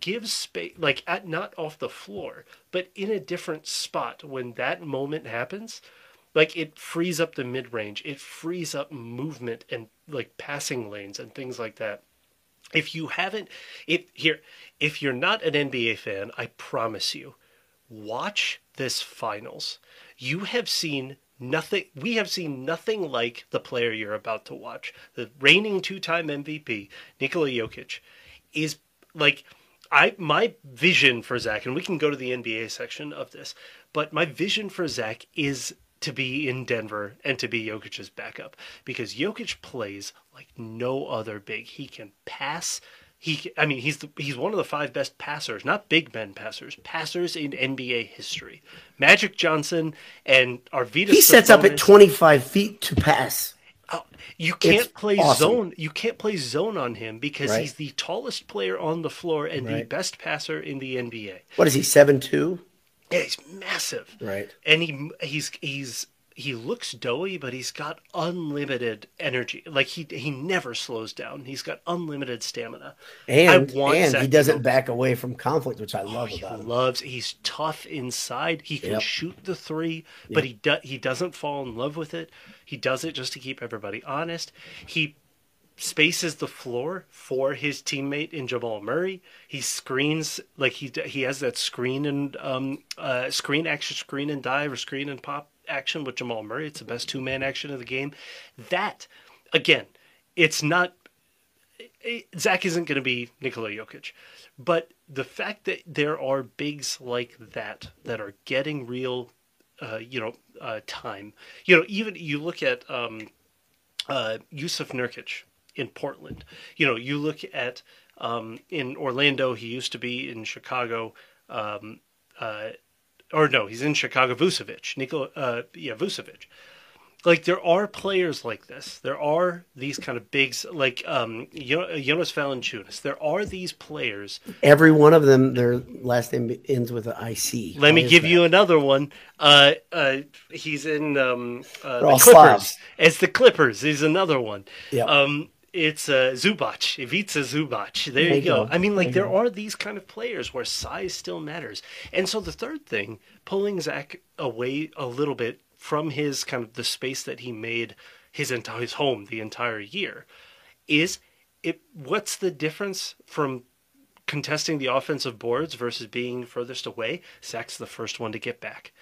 Speaker 2: gives space, like at not off the floor, but in a different spot when that moment happens. Like it frees up the mid range, it frees up movement and like passing lanes and things like that. If you haven't, if here, if you're not an NBA fan, I promise you, watch this finals. You have seen nothing we have seen nothing like the player you're about to watch the reigning two-time mvp nikola jokic is like I my vision for Zach, and we can go to the NBA section of this, but my vision for Zach is to be in Denver and to be Jokic's backup because Jokic plays like no other big. He can pass. He, I mean, he's the, he's one of the five best passers, not big men passers, passers in NBA history. Magic Johnson and Arvydas.
Speaker 1: He sets up at twenty five feet to pass.
Speaker 2: Oh, you can't it's play awesome. zone. You can't play zone on him because right. he's the tallest player on the floor and right. the best passer in the NBA.
Speaker 1: What is he? Seven two.
Speaker 2: Yeah, he's massive.
Speaker 1: Right.
Speaker 2: And he he's he's he looks doughy, but he's got unlimited energy. Like he he never slows down. He's got unlimited stamina.
Speaker 1: And and he doesn't back away from conflict, which I oh, love
Speaker 2: about
Speaker 1: him.
Speaker 2: He loves. He's tough inside. He can yep. shoot the three, yep. but he do, he doesn't fall in love with it. He does it just to keep everybody honest. He spaces the floor for his teammate in Jamal Murray. He screens like he he has that screen and um uh screen action screen and dive or screen and pop action with Jamal Murray. It's the best two man action of the game. That, again, it's not. Zach isn't going to be Nikola Jokic, but the fact that there are bigs like that that are getting real, uh, you know, uh, time. You know, even you look at um, uh, Jusuf Nurkic in Portland. You know, you look at um, in Orlando. He used to be in Chicago. Um, uh, or no, he's in Chicago. Vucevic, Nikola, uh, yeah, Vucevic. Like there are players like this. There are these kind of bigs, like um, Jonas Valanciunas. There are these players.
Speaker 1: Every one of them, their last name ends with an IC.
Speaker 2: Let How me give that? you another one. Uh, uh, he's in um, uh, the Clippers.
Speaker 1: Slavs.
Speaker 2: It's the Clippers. He's another one.
Speaker 1: Yeah.
Speaker 2: Um, it's uh, Zubac, Ivica Zubac. There, there you go. go. I mean, like there, there are these kind of players where size still matters. And so the third thing, pulling Zach away a little bit from his kind of the space that he made his entire his home the entire year, is it. What's the difference from contesting the offensive boards versus being furthest away? Zach's the first one to get back.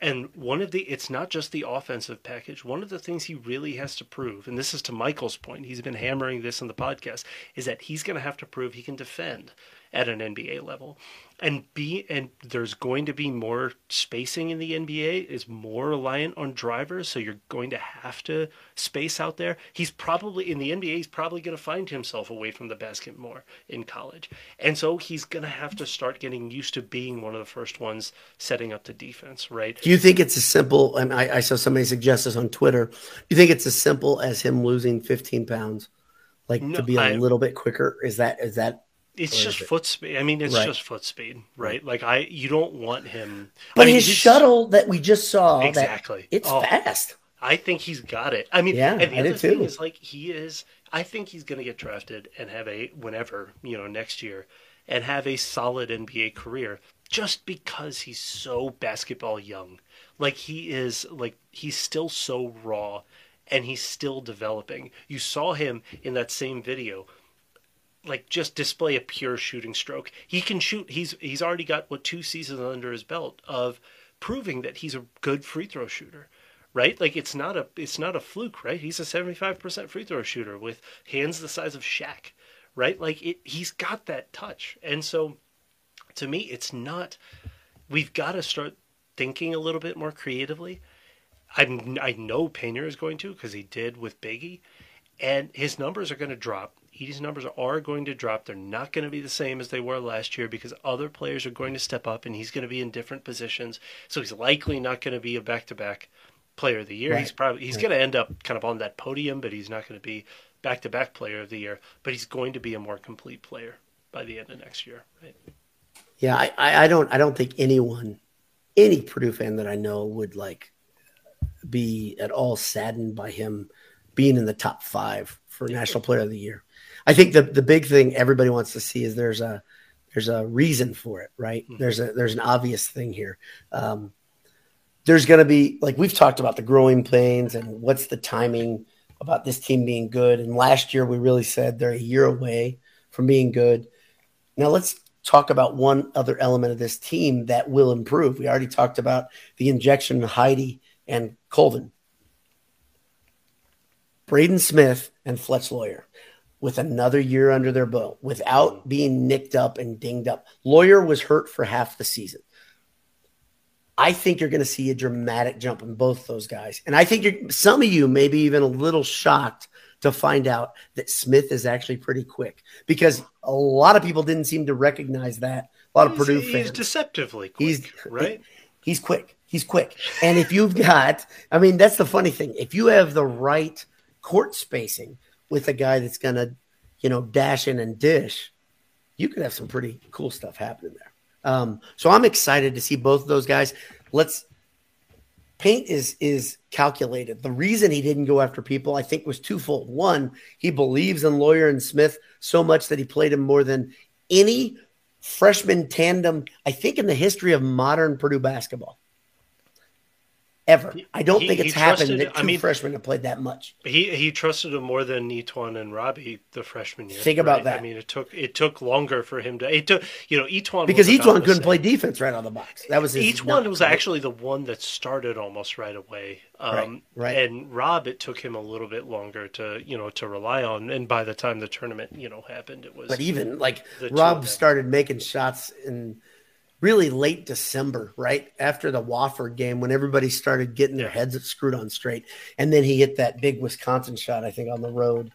Speaker 2: And one of the, it's not just the offensive package. One of the things he really has to prove, and this is to Michael's point, he's been hammering this in the podcast, is that he's going to have to prove he can defend at an NBA level. And be and there's going to be more spacing in the NBA is more reliant on drivers so you're going to have to space out there. He's probably in the NBA he's probably going to find himself away from the basket more in college. And so he's going to have to start getting used to being one of the first ones setting up the defense right?
Speaker 1: Do you think it's as simple and I, I saw somebody suggest this on Twitter do you think it's as simple as him losing 15 pounds like no, to be a I, little bit quicker? Is that is that
Speaker 2: It's just
Speaker 1: it-
Speaker 2: foot speed. I mean, it's
Speaker 1: Right.
Speaker 2: just foot speed, right? Like I, you don't want him.
Speaker 1: But
Speaker 2: I mean,
Speaker 1: his shuttle that we just saw,
Speaker 2: Exactly.
Speaker 1: that it's
Speaker 2: Oh.
Speaker 1: fast.
Speaker 2: I think he's got it. I mean,
Speaker 1: Yeah,
Speaker 2: and the
Speaker 1: I
Speaker 2: other thing is like he is. I think he's going to get drafted and have a whenever you know next year, and have a solid NBA career just because he's so basketball young. Like he is, like he's still so raw, and he's still developing. You saw him in that same video like just display a pure shooting stroke. He can shoot. He's he's already got what two seasons under his belt of proving that he's a good free throw shooter. Right? Like it's not a it's not a fluke, right? He's a 75% free throw shooter with hands the size of Shaq. Right? Like it he's got that touch. And so to me it's not we've got to start thinking a little bit more creatively. I I know Pena is going to because he did with Biggie, and his numbers are going to drop. Edey's numbers are going to drop. They're not going to be the same as they were last year because other players are going to step up, and he's going to be in different positions. So he's likely not going to be a back-to-back player of the year.
Speaker 1: Right.
Speaker 2: He's probably he's
Speaker 1: Right.
Speaker 2: going to end up kind of on that podium, but he's not going to be back-to-back player of the year. But he's going to be a more complete player by the end of next year. Right?
Speaker 1: Yeah, I, I, I don't I don't think anyone, any Purdue fan that I know would like be at all saddened by him being in the top five for National Player of the Year. I think the the big thing everybody wants to see is there's a there's a reason for it, right? There's a there's an obvious thing here. Um, there's going to be like we've talked about the growing pains and what's the timing about this team being good. And last year we really said they're a year away from being good. Now let's talk about one other element of this team that will improve. We already talked about the injection of Heide and Colvin. Braden Smith and Fletch Loyer with another year under their belt without being nicked up and dinged up. Loyer was hurt for half the season. I think you're going to see a dramatic jump in both those guys. And I think you're, some of you may be even a little shocked to find out that Smith is actually pretty quick because a lot of people didn't seem to recognize that. A lot of
Speaker 2: He's,
Speaker 1: Purdue
Speaker 2: he's
Speaker 1: fans.
Speaker 2: deceptively quick,
Speaker 1: He's-
Speaker 2: right?
Speaker 1: He's quick. He's quick. And if you've got, I mean, that's the funny thing. If you have the right court spacing with a guy that's going to, you know, dash in and dish, you could have some pretty cool stuff happening there. Um, so I'm excited to see both of those guys. Let's paint is is calculated. The reason he didn't go after people, I think, was twofold. One, he believes in Loyer and Smith so much that he played him more than any freshman tandem, I think, in the history of modern Purdue basketball. Ever. I don't
Speaker 2: He-
Speaker 1: think it's happened
Speaker 2: trusted-
Speaker 1: that two
Speaker 2: I mean-
Speaker 1: freshmen have played that much.
Speaker 2: He he trusted him more than E'Twaun and Robbie the freshman year.
Speaker 1: Think about
Speaker 2: right?
Speaker 1: that.
Speaker 2: I mean, it took it took longer for him to. It took you know E'Twaun
Speaker 1: Because one couldn't play defense right out of the box. That was
Speaker 2: one was
Speaker 1: right?
Speaker 2: actually the one that started almost right away. Um,
Speaker 1: Right, right.
Speaker 2: And Rob, it took him a little bit longer to you know to rely on. And by the time the tournament you know happened, it was
Speaker 1: But even like
Speaker 2: The
Speaker 1: Rob started making shots in really late December, right after the Wofford game, when everybody started getting their heads screwed on straight, and then he hit that big Wisconsin shot, I think, on the road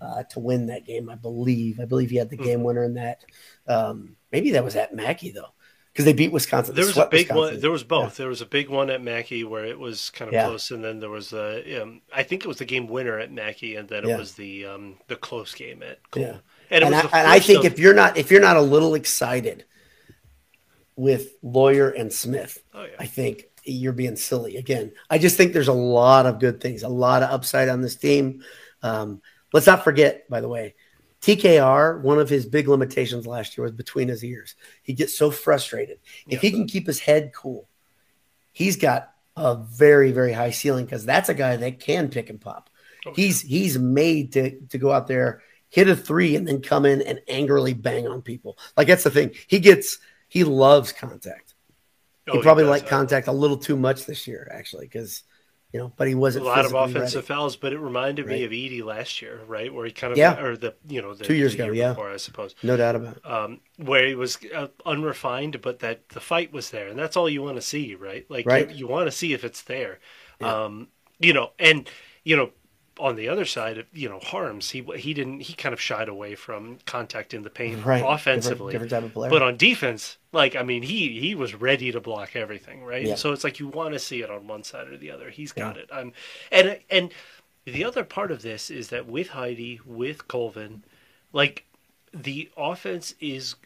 Speaker 1: uh, to win that game. I believe, I believe he had the
Speaker 2: Hmm.
Speaker 1: game winner in that. Um, maybe that was at Mackey though, because they beat Wisconsin.
Speaker 2: There was a big
Speaker 1: Wisconsin.
Speaker 2: one. There was both. There was a big one at Mackey where it was kind of
Speaker 1: Yeah.
Speaker 2: close, and then there was a. Um, I think it was the game winner at Mackey, and then it
Speaker 1: Yeah.
Speaker 2: was the um, the close game at Kohl.
Speaker 1: Yeah.
Speaker 2: And it
Speaker 1: and,
Speaker 2: was
Speaker 1: I, and I think
Speaker 2: of-
Speaker 1: if you're not if you're not a little excited with Loyer and Smith,
Speaker 2: Oh, yeah.
Speaker 1: I think you're being silly again. I just think there's a lot of good things, a lot of upside on this team. Um, let's not forget, by the way, TKR. One of his big limitations last year was between his ears. He gets so frustrated. If he can keep his head cool, he's got a very very high ceiling because that's a guy that can pick and pop. He's he's made to to go out there, hit a three, and then come in and angrily bang on people. Like that's the thing. He gets he loves contact.
Speaker 2: Oh,
Speaker 1: he probably
Speaker 2: does
Speaker 1: liked contact a little too much this year, actually, because you know, but he wasn't a
Speaker 2: lot of offensive
Speaker 1: ready.
Speaker 2: fouls, but it reminded me of Edey last year, right? Where he kind of,
Speaker 1: Yeah.
Speaker 2: or the, you know, the,
Speaker 1: Two years ago,
Speaker 2: year
Speaker 1: yeah.
Speaker 2: before, I suppose,
Speaker 1: No doubt about it.
Speaker 2: um, where he was uh, unrefined, but that the fight was there, and that's all you want to see, right? Like,
Speaker 1: Right.
Speaker 2: you, you want to see if it's there,
Speaker 1: Yeah.
Speaker 2: um, you know, and you know, on the other side, you know, Harms, he he didn't, he kind of shied away from contacting the paint
Speaker 1: Right.
Speaker 2: offensively,
Speaker 1: Different, different type of player.
Speaker 2: but on defense, like I mean, he he was ready to block everything, right?
Speaker 1: Yeah.
Speaker 2: So it's like you want to see it on one side or the other. He's got it. Um, and and the other part of this is that with Heide, with Colvin, like the offense is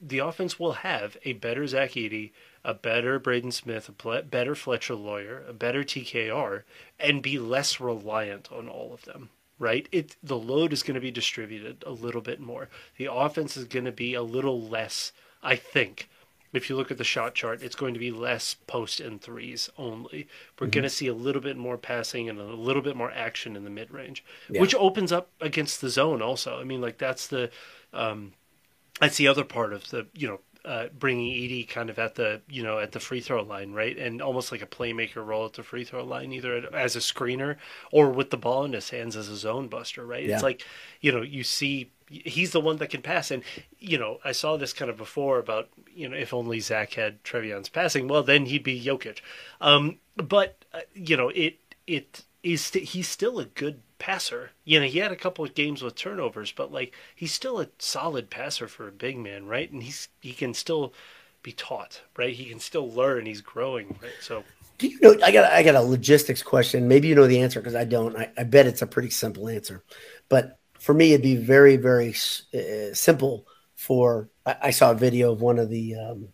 Speaker 2: the offense will have a better Zach Edey, a better Braden Smith, a better Fletcher Loyer, a better TKR, and be less reliant on all of them. Right? It the load is going to be distributed a little bit more. The offense is going to be a little less, I think. If you look at the shot chart, it's going to be less post and threes only. We're mm-hmm. going to see a little bit more passing and a little bit more action in the mid range, yeah. which opens up against the zone also. I mean, like that's the um, that's the other part of the you know uh, bringing Edey kind of at the you know at the free throw line, right, and almost like a playmaker role at the free throw line, either as a screener or with the ball in his hands as a zone buster, right? Yeah. It's like you know you see he's the one that can pass, and you know I saw this kind of before about you know if only Zach had Trevion's passing, well then he'd be Jokic, um, but uh, you know it it is st- he's still a good passer. You know, he had a couple of games with turnovers, but like he's still a solid passer for a big man, right? And he's he can still be taught, right? He can still learn. He's growing, right? So.
Speaker 1: Do you know? I got I got a logistics question. Maybe you know the answer because I don't. I, I, bet it's a pretty simple answer, but for me, it'd be very very uh, simple. For I, I, saw a video of one of the um,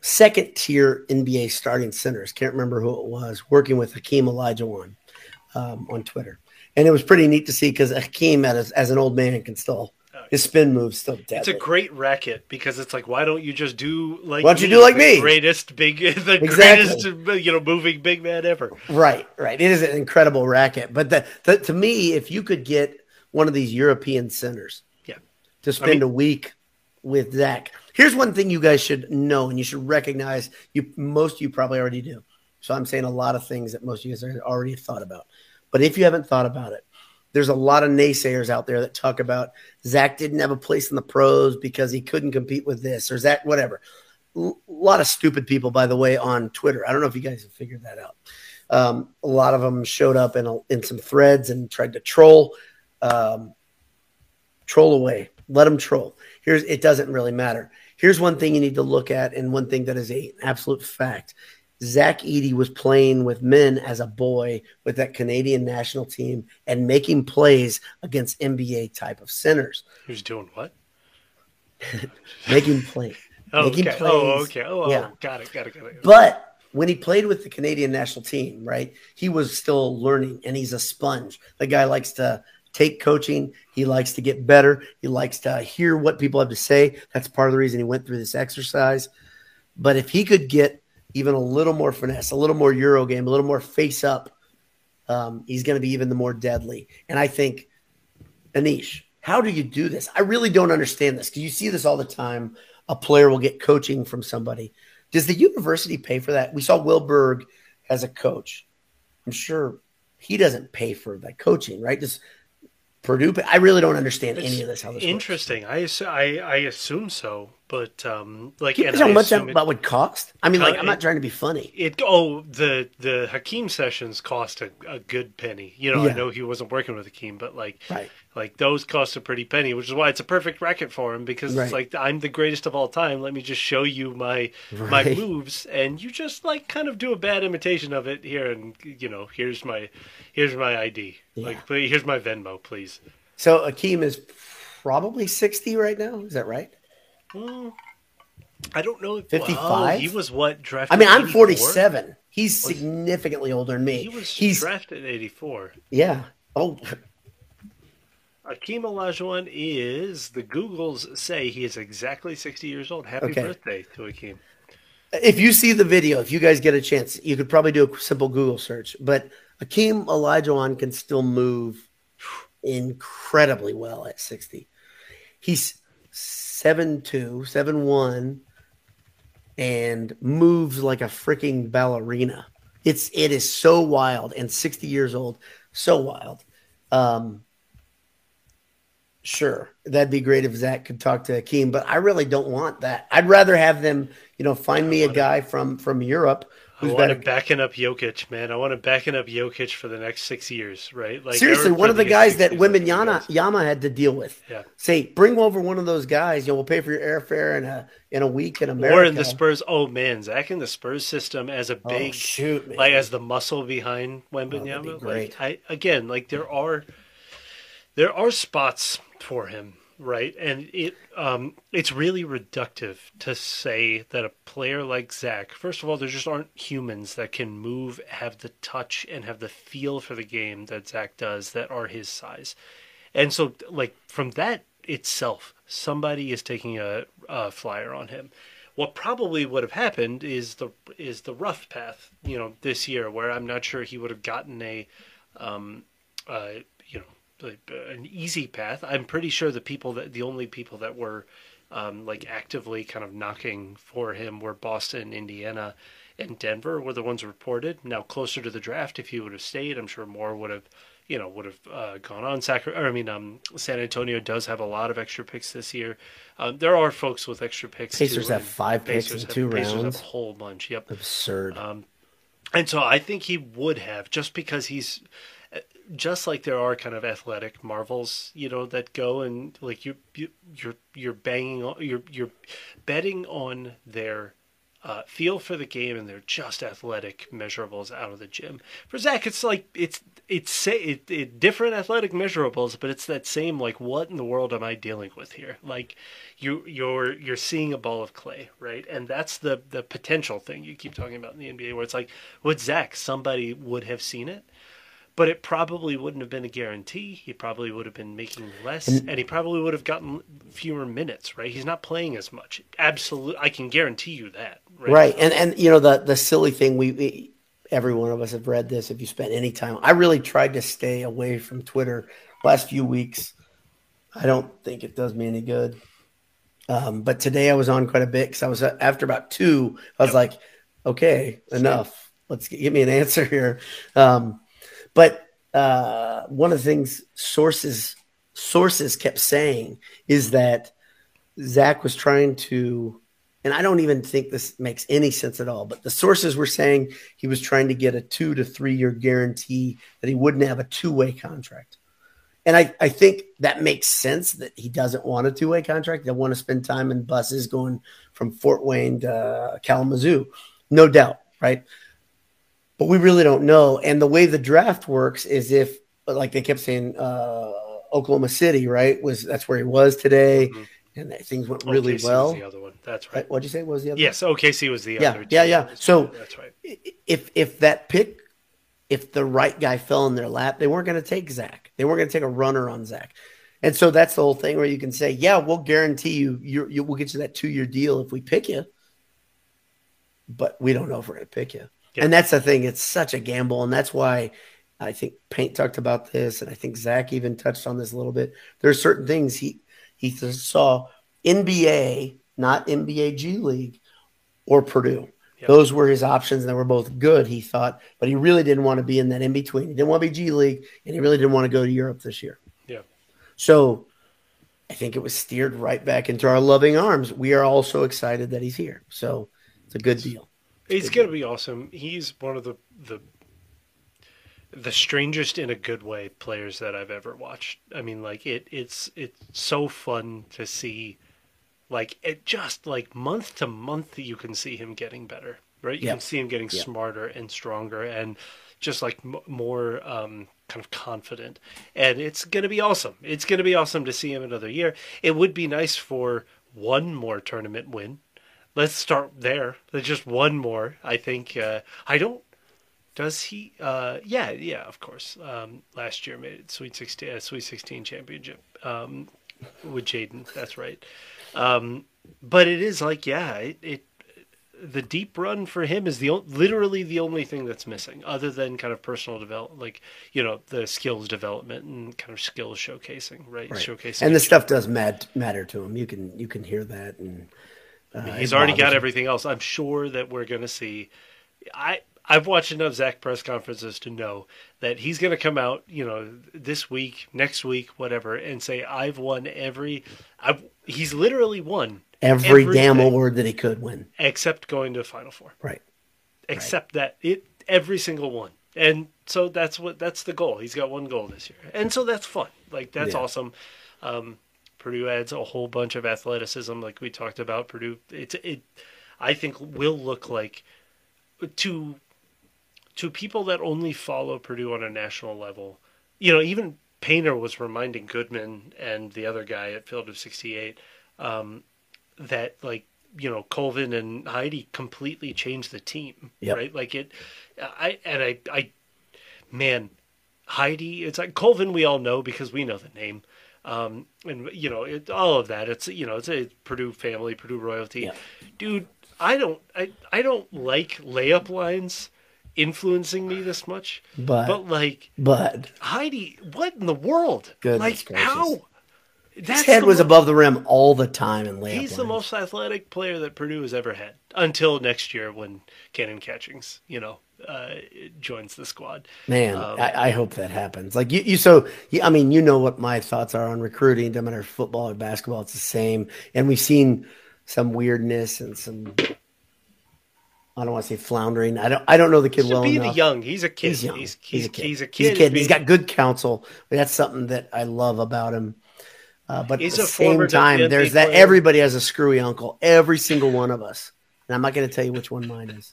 Speaker 1: second tier NBA starting centers. Can't remember who it was. Working with Hakeem Olajuwon um, on Twitter, and it was pretty neat to see because Hakeem, as, as an old man, can still oh, his spin moves still deadly.
Speaker 2: It's a great racket because it's like, why don't you just do like?
Speaker 1: Why don't you do like me?
Speaker 2: Greatest big, the exactly. greatest you know moving big man ever.
Speaker 1: Right, right. It is an incredible racket, but the, the, to me, if you could get one of these European centers,
Speaker 2: yeah,
Speaker 1: to spend I mean, a week with Zach. Here's one thing you guys should know and you should recognize. You most you probably already do. So I'm saying a lot of things that most of you guys already thought about. But if you haven't thought about it, there's a lot of naysayers out there that talk about Zach didn't have a place in the pros because he couldn't compete with this or Zach, whatever. A lot of stupid people, by the way, on Twitter. I don't know if you guys have figured that out. Um, a lot of them showed up in, a, in some threads and tried to troll, um, troll away. Let them troll. Here's it doesn't really matter. Here's one thing you need to look at, and one thing that is a, an absolute fact Zach Edey was playing with men as a boy with that Canadian national team and making plays against NBA type of centers.
Speaker 2: Who's doing what?
Speaker 1: making plays.
Speaker 2: oh, making okay. Oh, plays. Oh, okay. Oh, yeah. got it, got it, got it.
Speaker 1: But when he played with the Canadian national team, right, he was still learning and he's a sponge. The guy likes to take coaching. He likes to get better. He likes to hear what people have to say. That's part of the reason he went through this exercise. But if he could get even a little more finesse, a little more Euro game, a little more face up, um, he's going to be even the more deadly. And I think, Anish, how do you do this? I really don't understand this because you see this all the time. A player will get coaching from somebody. Does the university pay for that? We saw Will Berg as a coach. I'm sure he doesn't pay for that coaching, right? Does Purdue? I really don't understand it's any of this. How this
Speaker 2: interesting.
Speaker 1: Works.
Speaker 2: I, I I assume so, but um, like
Speaker 1: you how much that, it, would cost. I mean, like I'm not trying to be funny.
Speaker 2: It oh the the Hakeem sessions cost a, a good penny. You know, yeah. I know he wasn't working with Hakeem, but like
Speaker 1: right.
Speaker 2: like those cost a pretty penny, which is why it's a perfect racket for him because right. it's like I'm the greatest of all time. Let me just show you my right. my moves, and you just like kind of do a bad imitation of it here, and you know, here's my here's my ID. Yeah. Like, here's my Venmo, please.
Speaker 1: So Hakeem is probably 60 right now. Is that right?
Speaker 2: Mm, I don't know.
Speaker 1: 55? Well,
Speaker 2: he was what drafted?
Speaker 1: I mean, I'm 47. He's was, significantly older than me.
Speaker 2: He was
Speaker 1: He's
Speaker 2: drafted 84.
Speaker 1: Yeah. Oh.
Speaker 2: Akeem Olajuwon is the Googles say he is exactly 60 years old. Happy okay. birthday to Akeem.
Speaker 1: If you see the video, if you guys get a chance, you could probably do a simple Google search. But Akeem Olajuwon can still move incredibly well at 60. He's 7'2, 7'1, and moves like a freaking ballerina. It's it is so wild and 60 years old, so wild. Um, sure, that'd be great if Zach could talk to Akeem, but I really don't want that. I'd rather have them, you know, find me a guy from from Europe
Speaker 2: Who's I want to backing up Jokic, man. I want to backing up Jokic for the next six years, right?
Speaker 1: Like seriously, one of the guys that Wembanyama Yama had to deal with.
Speaker 2: Yeah.
Speaker 1: Say, bring over one of those guys. You know, we'll pay for your airfare in a in a week in America.
Speaker 2: Or in the Spurs. Oh man, Zach in the Spurs system as a oh, big
Speaker 1: oh, shoot, man.
Speaker 2: like as the muscle behind oh, Wembanyama. Oh. Like, I again, like there are there are spots for him right? And it um, it's really reductive to say that a player like Zach. First of all, there just aren't humans that can move, have the touch, and have the feel for the game that Zach does that are his size. And so, like from that itself, somebody is taking a, a flyer on him. What probably would have happened is the is the rough path, you know, this year, where I'm not sure he would have gotten a, um, uh, you know, an easy path. I'm pretty sure the people that the only people that were um, like actively kind of knocking for him were Boston, Indiana, and Denver were the ones reported. Now closer to the draft, if he would have stayed, I'm sure more would have you know would have uh, gone on. Sacra- or, I mean, um, San Antonio does have a lot of extra picks this year. Um, there are folks with extra picks.
Speaker 1: Pacers
Speaker 2: too,
Speaker 1: have five picks in
Speaker 2: have,
Speaker 1: two
Speaker 2: Pacers
Speaker 1: rounds.
Speaker 2: Have a whole bunch. Yep,
Speaker 1: absurd.
Speaker 2: Um, and so I think he would have just because he's uh, just like there are kind of athletic marvels, you know, that go and like you, you you're you're banging on you're you're betting on their uh, feel for the game and they're just athletic measurables out of the gym. For Zach, it's like it's it's it, it, different athletic measurables, but it's that same like what in the world am I dealing with here? Like you you're you're seeing a ball of clay, right? And that's the the potential thing you keep talking about in the NBA, where it's like with Zach, somebody would have seen it but it probably wouldn't have been a guarantee. He probably would have been making less, and, and, he probably would have gotten fewer minutes. Right? He's not playing as much. Absolutely, I can guarantee you that.
Speaker 1: Right. right. And and you know the the silly thing we, we every one of us have read this. If you spent any time, I really tried to stay away from Twitter last few weeks. I don't think it does me any good. Um, but today I was on quite a bit because I was after about two. I was yep. like, okay, enough. Let's get, give me an answer here. Um, but uh, one of the things sources sources kept saying is that Zach was trying to, and I don't even think this makes any sense at all. But the sources were saying he was trying to get a two to three year guarantee that he wouldn't have a two way contract. And I, I think that makes sense that he doesn't want a two way contract. They want to spend time in buses going from Fort Wayne to Kalamazoo, no doubt, right? But we really don't know. And the way the draft works is if, like they kept saying, uh, Oklahoma City, right? Was that's where he was today, mm-hmm. and that, things went really
Speaker 2: OKC
Speaker 1: well.
Speaker 2: the other one, that's right.
Speaker 1: What'd you say? Was the other?
Speaker 2: Yes,
Speaker 1: one?
Speaker 2: OKC was the
Speaker 1: yeah,
Speaker 2: other.
Speaker 1: Yeah, yeah, yeah. So
Speaker 2: that's right.
Speaker 1: If if that pick, if the right guy fell in their lap, they weren't going to take Zach. They weren't going to take a runner on Zach. And so that's the whole thing where you can say, yeah, we'll guarantee you, you, you we'll get you that two year deal if we pick you, but we don't know if we're going to pick you. And that's the thing. It's such a gamble. And that's why I think Paint talked about this. And I think Zach even touched on this a little bit. There are certain things he, he saw NBA, not NBA G League or Purdue. Yep. Those were his options, and they were both good, he thought. But he really didn't want to be in that in between. He didn't want to be G League, and he really didn't want to go to Europe this year.
Speaker 2: Yeah.
Speaker 1: So I think it was steered right back into our loving arms. We are all so excited that he's here. So it's a good deal.
Speaker 2: He's gonna be awesome. He's one of the the the strangest in a good way players that I've ever watched. I mean, like it it's it's so fun to see. Like it just like month to month, you can see him getting better, right? You can see him getting smarter and stronger, and just like m- more um, kind of confident. And it's gonna be awesome. It's gonna be awesome to see him another year. It would be nice for one more tournament win let's start there. There's just one more. I think uh, I don't. Does he? Uh, yeah, yeah, of course. Um, last year made it Sweet Sixteen, uh, Sweet Sixteen championship um, with Jaden. That's right. Um, but it is like, yeah, it, it the deep run for him is the literally the only thing that's missing, other than kind of personal development, like you know the skills development and kind of skills showcasing, right? right. Showcasing,
Speaker 1: and the stuff does mat- matter to him. You can you can hear that, and
Speaker 2: uh, he's already got everything else. I'm sure that we're going to see. I I've watched enough Zach press conferences to know that he's going to come out, you know, this week, next week, whatever, and say, "I've won every." I've, he's literally won
Speaker 1: every damn award that he could win,
Speaker 2: except going to Final Four.
Speaker 1: Right.
Speaker 2: Except right. that it every single one, and so that's what that's the goal. He's got one goal this year, and so that's fun. Like that's yeah. awesome. Um, Purdue adds a whole bunch of athleticism, like we talked about. Purdue, it's it, I think, will look like to to people that only follow Purdue on a national level. You know, even Painter was reminding Goodman and the other guy at Field of 68 um, that, like, you know, Colvin and Heide completely changed the team,
Speaker 1: Yep.
Speaker 2: right? Like it, I and I, I, man, Heide. It's like Colvin. We all know because we know the name, um, and you know it, all of that. It's you know it's a Purdue family, Purdue royalty,
Speaker 1: Yeah.
Speaker 2: dude. I don't, I, I don't like layup lines influencing me this much,
Speaker 1: But-
Speaker 2: but like
Speaker 1: But
Speaker 2: Heide, what in the world?
Speaker 1: Goodness
Speaker 2: like
Speaker 1: gracious.
Speaker 2: how?
Speaker 1: his head was above the rim all the time in layup
Speaker 2: He's the most athletic player that Purdue has ever had until next year when Kanon Catchings, you know, uh, joins the squad.
Speaker 1: Man,
Speaker 2: Um,
Speaker 1: I, I hope that happens. Like you, you so you, I mean, you know what my thoughts are on recruiting. No matter football or basketball, it's the same. And we've seen some weirdness and some. I don't want to say floundering. I don't. I don't know the kid well
Speaker 2: being
Speaker 1: enough.
Speaker 2: young, he's a kid.
Speaker 1: He's young.
Speaker 2: He's, he's,
Speaker 1: He's a kid.
Speaker 2: He's a kid.
Speaker 1: He's a kid. He's got good counsel. That's something that I love about him. Uh, but
Speaker 2: He's
Speaker 1: at the same time,
Speaker 2: WNBA
Speaker 1: there's that.
Speaker 2: player.
Speaker 1: Everybody has a screwy uncle. Every single one of us. And I'm not going to tell you which one mine is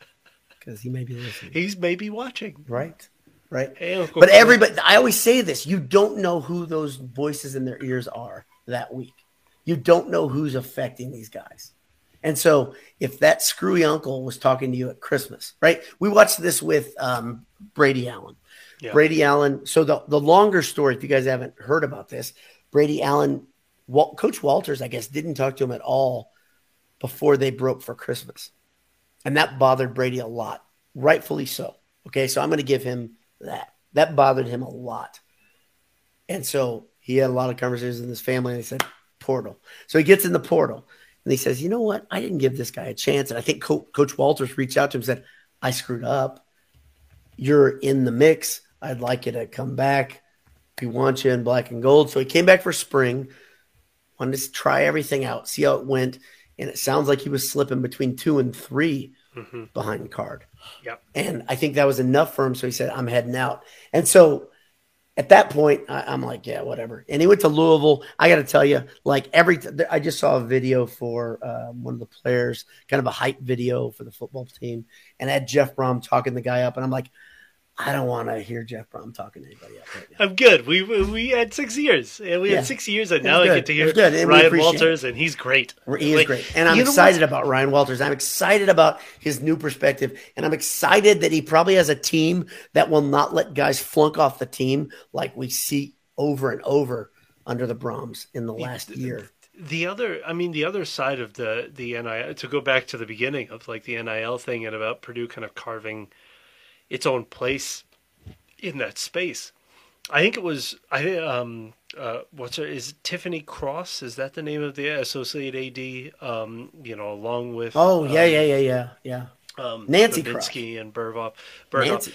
Speaker 1: because he may be listening.
Speaker 2: He's maybe watching.
Speaker 1: Right. Right.
Speaker 2: Hey,
Speaker 1: But everybody, I always say this: you don't know who those voices in their ears are that week. You don't know who's affecting these guys. And so, if that screwy uncle was talking to you at Christmas, right? We watched this with um, Brady Allen.
Speaker 2: Yeah.
Speaker 1: Brady Allen. So the the longer story, if you guys haven't heard about this, Brady Allen, Wal- Coach Walters, I guess, didn't talk to him at all before they broke for Christmas, and that bothered Brady a lot, rightfully so. Okay, so I'm going to give him that. That bothered him a lot, and so he had a lot of conversations in his family, and he said portal. So he gets in the portal, and he says, "You know what? I didn't give this guy a chance." And I think Co- Coach Walters reached out to him and said, "I screwed up. You're in the mix. I'd like you to come back. We want you in black and gold." So he came back for spring, wanted to try everything out, see how it went, and it sounds like he was slipping between two and 3 behind the card.
Speaker 2: Yep.
Speaker 1: And I think that was enough for him. So he said, I'm heading out. And so at that point, I, I'm like, yeah, whatever. And he went to Louisville. I got to tell you, like every, I just saw a video for um, one of the players, kind of a hype video for the football team, and I had Jeff Brohm talking the guy up. And I'm like, I don't want to hear Jeff Brohm talking to anybody up right now.
Speaker 2: I'm good. We we had six years, and we
Speaker 1: Yeah.
Speaker 2: had six years, and now
Speaker 1: was
Speaker 2: I get to hear
Speaker 1: good,
Speaker 2: Ryan Walters, and he's great.
Speaker 1: He is
Speaker 2: Like,
Speaker 1: great. And I'm excited about Ryan Walters. I'm excited about his new perspective. And I'm excited that he probably has a team that will not let guys flunk off the team like we see over and over under the Brohms in the last year.
Speaker 2: the other i mean the other side of the the nil to go back to the beginning of like the nil thing and about purdue kind of carving its own place in that space i think it was i think um uh what's her is tiffany cross is that the name of the associate ad um you know along with
Speaker 1: Oh, yeah,
Speaker 2: um,
Speaker 1: yeah, yeah, yeah, yeah.
Speaker 2: um,
Speaker 1: Nancy
Speaker 2: Bobinski and Burvoff. Burvoff.
Speaker 1: Nancy.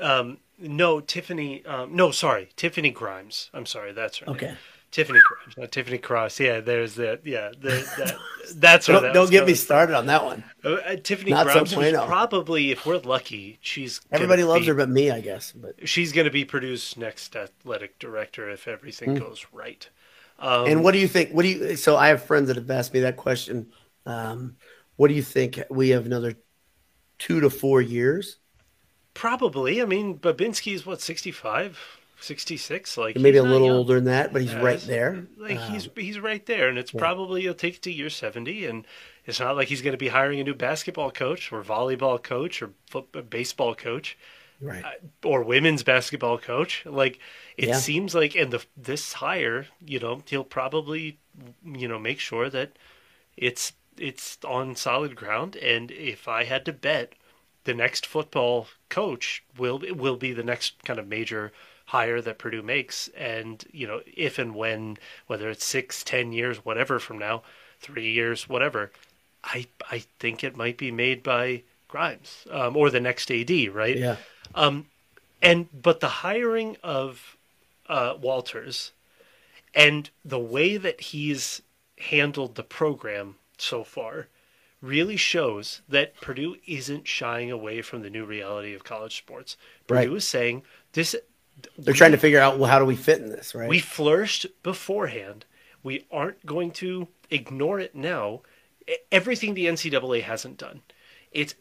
Speaker 2: Um, no, Tiffany. Um, no, sorry, Tiffany Grimes. I'm sorry, that's her. name. Tiffany Grimes, not Tiffany Cross. Yeah, there's that. Yeah, the, that, that's where
Speaker 1: Don't,
Speaker 2: that
Speaker 1: don't get me started on that one.
Speaker 2: Uh, uh, Tiffany
Speaker 1: Not so
Speaker 2: Grimes was
Speaker 1: bueno.
Speaker 2: probably, if we're lucky, she's
Speaker 1: Everybody loves
Speaker 2: be-
Speaker 1: her but me, I guess. But
Speaker 2: She's going to be produced next athletic director if everything
Speaker 1: Hmm.
Speaker 2: goes right. Um,
Speaker 1: and what do you think? What do you? So I have friends that have asked me that question. Um, what do you think? We have another two to four years,
Speaker 2: Probably. I mean, Bobinski's what 65, 66. Like
Speaker 1: maybe a little
Speaker 2: young.
Speaker 1: older than that, but he's
Speaker 2: Yeah,
Speaker 1: right there.
Speaker 2: Like
Speaker 1: Um,
Speaker 2: he's he's right there, and it's probably he'll take it to year seventy, and it's not like he's going to be hiring a new basketball coach or volleyball coach or football, baseball coach
Speaker 1: right.
Speaker 2: or women's basketball coach. Like it
Speaker 1: Yeah.
Speaker 2: seems like, and the this hire, you know, he'll probably you know make sure that it's it's on solid ground. And if I had to bet, the next football coach will will be the next kind of major hire that Purdue makes. And you know, if and when, whether it's six, ten years, whatever from now, three years, whatever, I I think it might be made by Grimes um, or the next AD, right?
Speaker 1: Yeah.
Speaker 2: Um, and but the hiring of uh, Walters and the way that he's handled the program so far really shows that Purdue isn't shying away from the new reality of college sports. Purdue
Speaker 1: Right.
Speaker 2: is saying this.
Speaker 1: They're trying to figure out well, how do we fit in this, right?
Speaker 2: We flourished beforehand. We aren't going to ignore it now. Everything the NCAA hasn't done, it's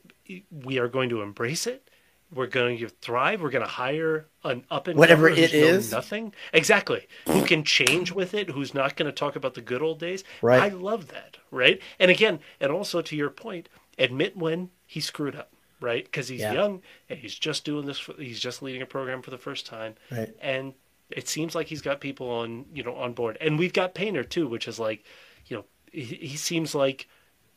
Speaker 2: we are going to embrace it, we're going to thrive. We're going to hire an up and
Speaker 1: Whatever it is.
Speaker 2: nothing exactly. Who can change with it? Who's not going to talk about the good old days?
Speaker 1: Right.
Speaker 2: I love that. Right. And again, and also to your point, admit when he screwed up. Right. Because he's
Speaker 1: Yeah.
Speaker 2: young and he's just doing this. For, he's just leading a program for the first time.
Speaker 1: Right.
Speaker 2: And it seems like he's got people on you know on board, and we've got Painter too, which is like, you know, he, he seems like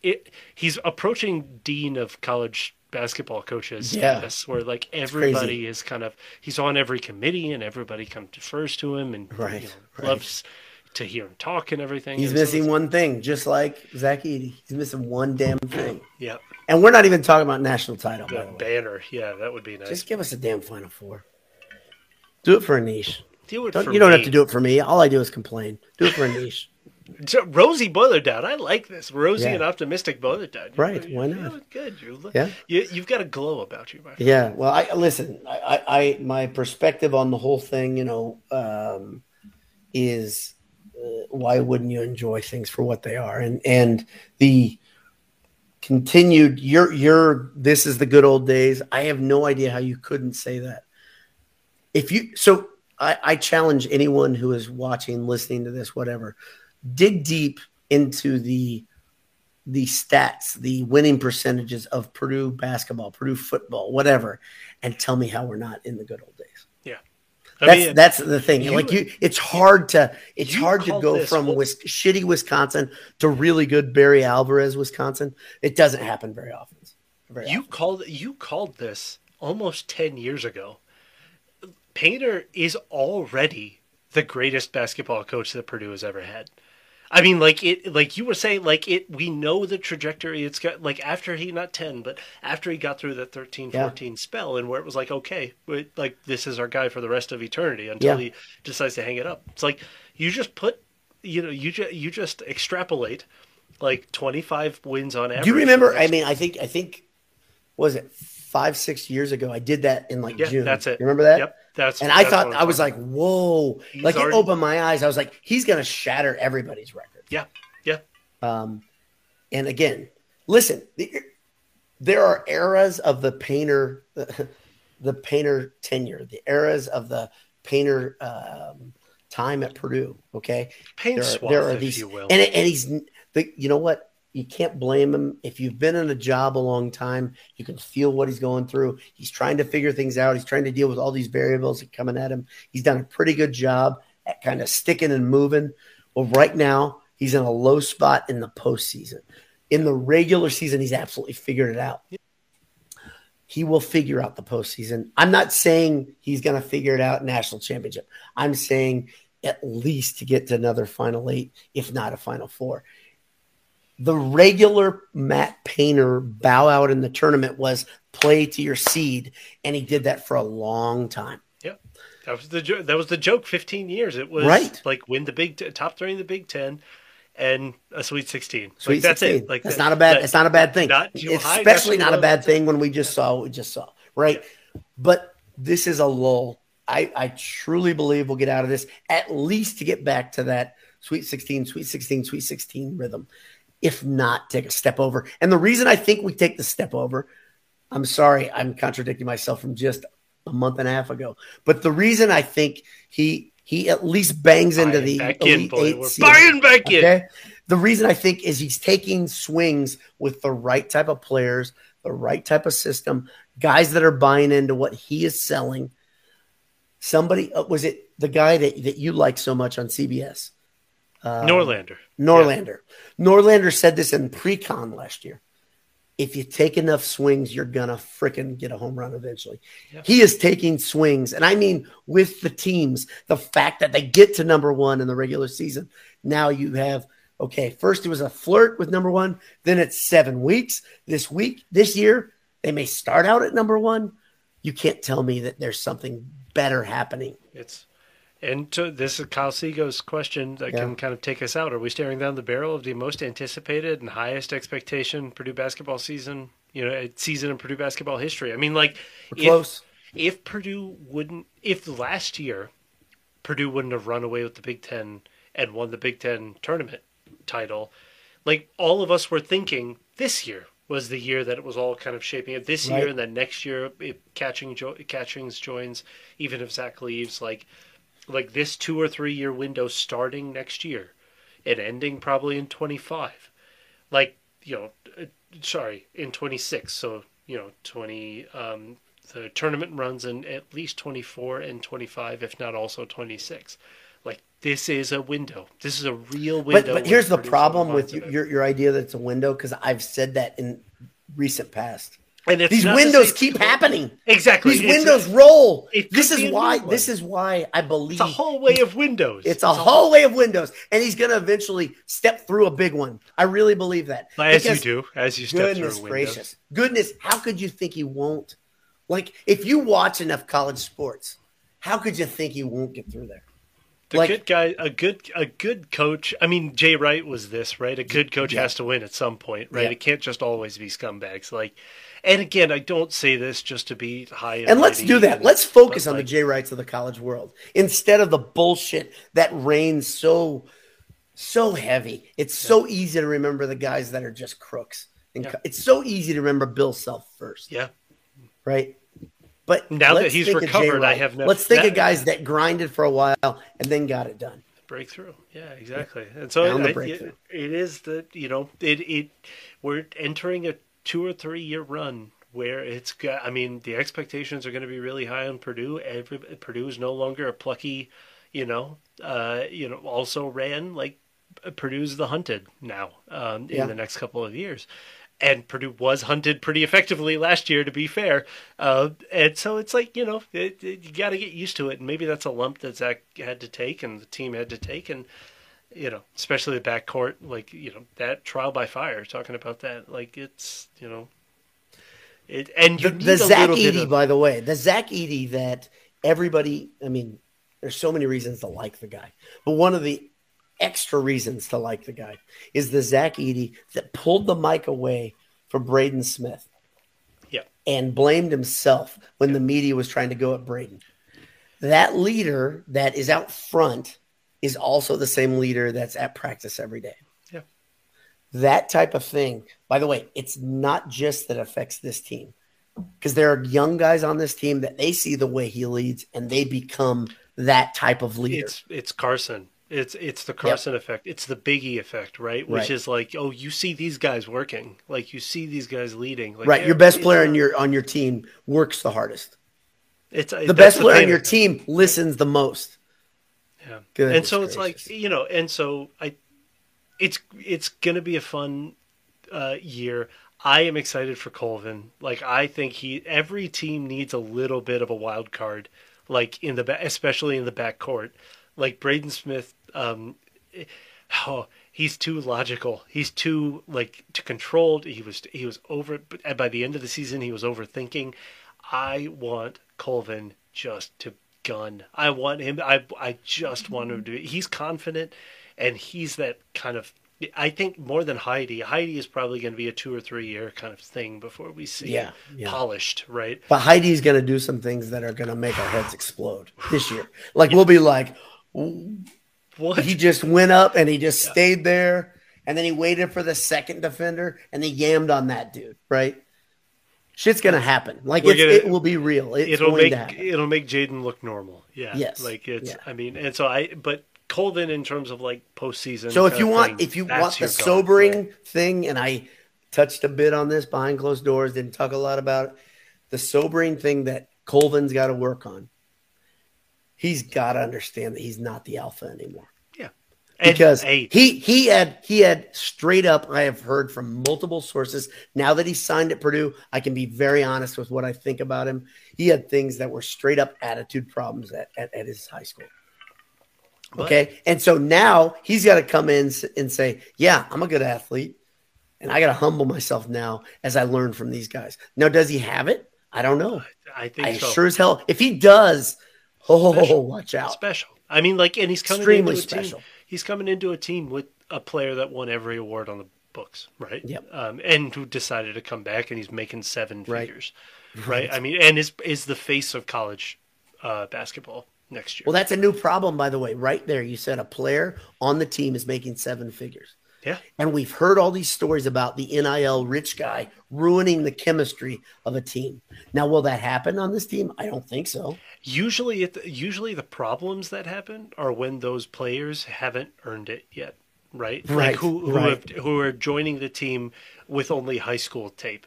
Speaker 2: it. He's approaching dean of college basketball coaches
Speaker 1: Yeah.
Speaker 2: status, where like everybody is kind of he's on every committee, and everybody comes defers to him and
Speaker 1: Right,
Speaker 2: you know,
Speaker 1: right.
Speaker 2: loves to hear him talk and everything.
Speaker 1: He's
Speaker 2: And
Speaker 1: missing
Speaker 2: it's-
Speaker 1: one thing, just like Zach Edey. He's missing one damn thing.
Speaker 2: Yeah,
Speaker 1: And we're not even talking about national title. By
Speaker 2: the
Speaker 1: the way.
Speaker 2: banner. Yeah, that would be nice.
Speaker 1: Just give us a damn Final Four. Do it for Anish.
Speaker 2: do it
Speaker 1: Don't,
Speaker 2: for
Speaker 1: you don't
Speaker 2: me.
Speaker 1: have to do it for me. All I do is complain. Do it for
Speaker 2: Anish. Rosie Boilerdowd. I like this. Rosie
Speaker 1: Yeah.
Speaker 2: and optimistic Boilerdowd.
Speaker 1: Right,
Speaker 2: You're,
Speaker 1: why
Speaker 2: you're
Speaker 1: not?
Speaker 2: Good. You look,
Speaker 1: Yeah.
Speaker 2: You, you've got a glow about you, my friend.
Speaker 1: Yeah. Well, I listen. I, I, I my perspective on the whole thing, you know, um, is uh, why wouldn't you enjoy things for what they are? And and the continued your your this is the good old days. I have no idea how you couldn't say that. If you so I, I challenge anyone who is watching, listening to this, whatever, dig deep into the the stats, the winning percentages of Purdue basketball, Purdue football, whatever, and tell me how we're not in the good old days. That's
Speaker 2: mean,
Speaker 1: that's the thing.
Speaker 2: you-
Speaker 1: like you, it's hard to it's hard to go from
Speaker 2: what-
Speaker 1: shitty Wisconsin to really good Barry Alvarez, Wisconsin. It doesn't happen very often. Very
Speaker 2: you
Speaker 1: often.
Speaker 2: called you called this almost ten years ago. Painter is already the greatest basketball coach that Purdue has ever had. I mean, like it, like you were saying, like it. We know the trajectory. It's got like after he not ten, but after he got through the 13,
Speaker 1: Yeah.
Speaker 2: 14 spell, and where it was like, okay, like this is our guy for the rest of eternity until
Speaker 1: Yeah.
Speaker 2: he decides to hang it up. It's like you just put, you know, you just you just extrapolate like twenty five wins on average.
Speaker 1: Do you remember? I mean, I think I think what was it five six years ago? I did that in like
Speaker 2: Yeah,
Speaker 1: June.
Speaker 2: that's it.
Speaker 1: You remember that?
Speaker 2: Yep, that's.
Speaker 1: And I
Speaker 2: that's
Speaker 1: thought I was like, whoa!
Speaker 2: He's
Speaker 1: like
Speaker 2: already-
Speaker 1: it opened my eyes. I was like, he's gonna shatter everybody's record.
Speaker 2: yeah, yeah.
Speaker 1: Um, and again, listen, the, there are eras of the painter, the, painter tenure, the eras of the painter um, time at Purdue. Okay,
Speaker 2: Paint
Speaker 1: there are,
Speaker 2: swath,
Speaker 1: there are
Speaker 2: if
Speaker 1: these,
Speaker 2: you will.
Speaker 1: and and he's the, you know what? You can't blame him if you've been in a job a long time. You can feel what he's going through. He's trying to figure things out. He's trying to deal with all these variables that coming at him. He's done a pretty good job at kind of sticking and moving. Well, right now he's in a low spot in the postseason. In the regular season, he's absolutely figured it out. He will figure out the postseason. I'm not saying he's going to figure it out national championship. I'm saying at least to get to another final eight, if not a final four. The regular Matt Painter bow out in the tournament was play to your seed, and he did that for a long time.
Speaker 2: Yep. That was the jo- that was the joke. Fifteen years. It was
Speaker 1: Right.
Speaker 2: like win the Big T- top three in the Big Ten, and a Sweet Sixteen.
Speaker 1: Sweet
Speaker 2: like, that's
Speaker 1: 16.
Speaker 2: it. Like
Speaker 1: that's
Speaker 2: that-
Speaker 1: not a bad.
Speaker 2: that-
Speaker 1: it's not a bad thing.
Speaker 2: not high,
Speaker 1: especially not a bad thing when we just saw what we just saw, right? But this is a lull. I, I truly believe we'll get out of this at least to get back to that Sweet 16, Sweet 16, Sweet 16 rhythm. If not, take a step over. And the reason I think we take the step over, I'm sorry, I'm contradicting myself from just a month and a half ago. But the reason I think he he at least bangs into the
Speaker 2: back in,
Speaker 1: elite
Speaker 2: boy.
Speaker 1: eight
Speaker 2: We're buying back in.
Speaker 1: Okay. The reason I think is he's taking swings with the right type of players, the right type of system, guys that are buying into what he is selling. Somebody uh, was it the guy that, that you like so much on CBS? Uh,
Speaker 2: Norlander.
Speaker 1: Norlander. Norlander said this in pre-con last year. If you take enough swings, you're gonna fricking get a home run eventually.
Speaker 2: Yeah.
Speaker 1: He is taking swings, and I mean with the teams. The fact that they get to number one in the regular season. Now you have okay. First it was a flirt with number one. Then it's seven weeks. This week, this year, they may start out at number one. You can't tell me that there's something better happening.
Speaker 2: It's and to, this is Kyle Sego's question that
Speaker 1: Yeah.
Speaker 2: can kind of take us out. Are we staring down the barrel of the most anticipated and highest expectation Purdue basketball season? You know, season in Purdue basketball history. I mean, like
Speaker 1: We're
Speaker 2: if,
Speaker 1: close.
Speaker 2: if Purdue wouldn't, if last year Purdue wouldn't have run away with the Big Ten and won the Big Ten tournament title, like all of us were thinking this year was the year that it was all kind of shaping up. This
Speaker 1: Right.
Speaker 2: year and then next year, if catching jo- catchings joins, even if Zach leaves, like like this two or three year window starting next year and ending probably in twenty five, like you know, uh, sorry, in twenty six. So you know, twenty. Um, the tournament runs in at least twenty four and twenty five, if not also twenty six. Like this is a window. This is a real window.
Speaker 1: But, but here's the problem with your, your your idea that it's a window because I've said that in recent past.
Speaker 2: And it's
Speaker 1: These windows
Speaker 2: it's-
Speaker 1: keep happening.
Speaker 2: Exactly.
Speaker 1: These
Speaker 2: It's
Speaker 1: windows roll. This is why. This is why I believe
Speaker 2: It's a hallway of windows.
Speaker 1: It's a hallway of windows, and he's going to eventually step through a big one. I really believe that.
Speaker 2: as you do, as you step
Speaker 1: Goodness
Speaker 2: through windows.
Speaker 1: gracious, goodness! How could you think he won't? Like, if you watch enough college sports, how could you think he won't get through there?
Speaker 2: The
Speaker 1: Like-
Speaker 2: good guy, a good, a good coach. I mean, Jay Wright was this, right? A good coach
Speaker 1: Yeah.
Speaker 2: has to win at some point, right?
Speaker 1: Yeah.
Speaker 2: It can't just always be scumbags. Like, and again, I don't say this just to be high. And,
Speaker 1: And let's do that.
Speaker 2: and-
Speaker 1: Let's focus on the
Speaker 2: like,
Speaker 1: Jay Wrights of the college world instead of the bullshit that reigns so so heavy. It's so easy to remember the guys that are just crooks. And
Speaker 2: Yeah.
Speaker 1: it's so easy to remember Bill Self first,
Speaker 2: Yeah,
Speaker 1: right? But
Speaker 2: Now that he's
Speaker 1: think of Jay
Speaker 2: recovered, I have no-
Speaker 1: Let's think
Speaker 2: that-
Speaker 1: of guys that grinded for a while and then got it done.
Speaker 2: breakthrough. Yeah, exactly. And so
Speaker 1: the
Speaker 2: I- it, it is the you know it it we're entering a two or three year run where it's got. I mean, the expectations are going to be really high on Purdue. Every Purdue is no longer a plucky, you know, uh, you know, also ran like Purdue's the hunted now um, in
Speaker 1: Yeah.
Speaker 2: the next couple of years. And Purdue was hunted pretty effectively last year, to be fair. Uh, and so it's like you know, it, it- you got to get used to it. And maybe that's a lump that Zach had to take, and the team had to take, and you know, especially the backcourt, like you know, that trial by fire. Talking about that, like it's you know, it and
Speaker 1: The, the Zach Edey,
Speaker 2: of-
Speaker 1: by the way, the Zach Edey that everybody, I mean, there's so many reasons to like the guy, but one of the extra reasons to like the guy is the Zach Edey that pulled the mic away from Braden Smith
Speaker 2: yeah,
Speaker 1: and blamed himself when the media was trying to go at Braden. That leader that is out front is also the same leader that's at practice every day.
Speaker 2: yeah,
Speaker 1: That type of thing. By the way, it's not just that affects this team because there are young guys on this team that they see the way he leads and they become that type of leader.
Speaker 2: it's it's Carsen. It's it's the Carsen effect. It's the Biggie effect, right? Which
Speaker 1: Right.
Speaker 2: is like, oh, you see these guys working, like you see these guys leading, like
Speaker 1: right, your best player on your on your team works the hardest.
Speaker 2: It's
Speaker 1: The best player on your team listens the most.
Speaker 2: Yeah. And so it's
Speaker 1: gracious.
Speaker 2: like you know, and so I, it's it's gonna be a fun uh, year. I am excited for Colvin. Like I think he every team needs a little bit of a wild card, like in the especially in the back court. Like Braden Smith, um, oh, he's too logical. He's too like too controlled. He was he was over. But by the end of the season, he was overthinking. I want Colvin just to gun. I want him. I I just want him to. Be, he's confident, and he's that kind of. I think more than Heide. Heide is probably going to be a two or three year kind of thing before we see
Speaker 1: Yeah, yeah.
Speaker 2: polished, right?
Speaker 1: But Heide's going to do some things that are going to make our heads explode this year. Like we'll be like,
Speaker 2: What?
Speaker 1: he just went up and he just stayed there, and then he waited for the second defender and he yammed on that dude. Right? Shit's going to happen. Like it's,
Speaker 2: gonna-
Speaker 1: it will be real. It's
Speaker 2: it'll
Speaker 1: going
Speaker 2: make it'll make Jaden look normal. Yeah.
Speaker 1: Yes.
Speaker 2: Like it's.
Speaker 1: Yeah.
Speaker 2: I mean, and so I. But Colvin, in terms of like postseason.
Speaker 1: So if you want,
Speaker 2: thing,
Speaker 1: if you want the sobering
Speaker 2: right?
Speaker 1: thing, and I touched a bit on this behind closed doors, didn't talk a lot about it. The sobering thing that Colvin's got to work on. He's got to understand that he's not the alpha anymore because he he had he had straight up. I have heard from multiple sources. Now that he signed at Purdue, I can be very honest with what I think about him. He had things that were straight up attitude problems at, at, at his high school. Okay. And so now he's got to come in and say, Yeah, I'm a good athlete. And I got to humble myself now as I learn from these guys. Now, does he have it? I don't know.
Speaker 2: I think
Speaker 1: I
Speaker 2: so.
Speaker 1: sure as hell. If he does, oh,
Speaker 2: Special.
Speaker 1: watch out.
Speaker 2: special. I mean, like, and he's coming
Speaker 1: Extremely special.
Speaker 2: team. He's coming into a team with a player that won every award on the books, right?
Speaker 1: Yep.
Speaker 2: Um, and who decided to come back, and he's making seven
Speaker 1: Right.
Speaker 2: figures, right? I mean, and is is the face of college uh, basketball next year.
Speaker 1: Well, that's a new problem, by the way. Right there, you said a player on the team is making seven figures.
Speaker 2: Yeah.
Speaker 1: And we've heard all these stories about the NIL rich guy ruining the chemistry of a team. Now, will that happen on this team? I don't think so.
Speaker 2: Usually, it, usually the problems that happen are when those players haven't earned it yet, right?
Speaker 1: Right,
Speaker 2: Like who who,
Speaker 1: right.
Speaker 2: have, who are joining the team with only high school tape.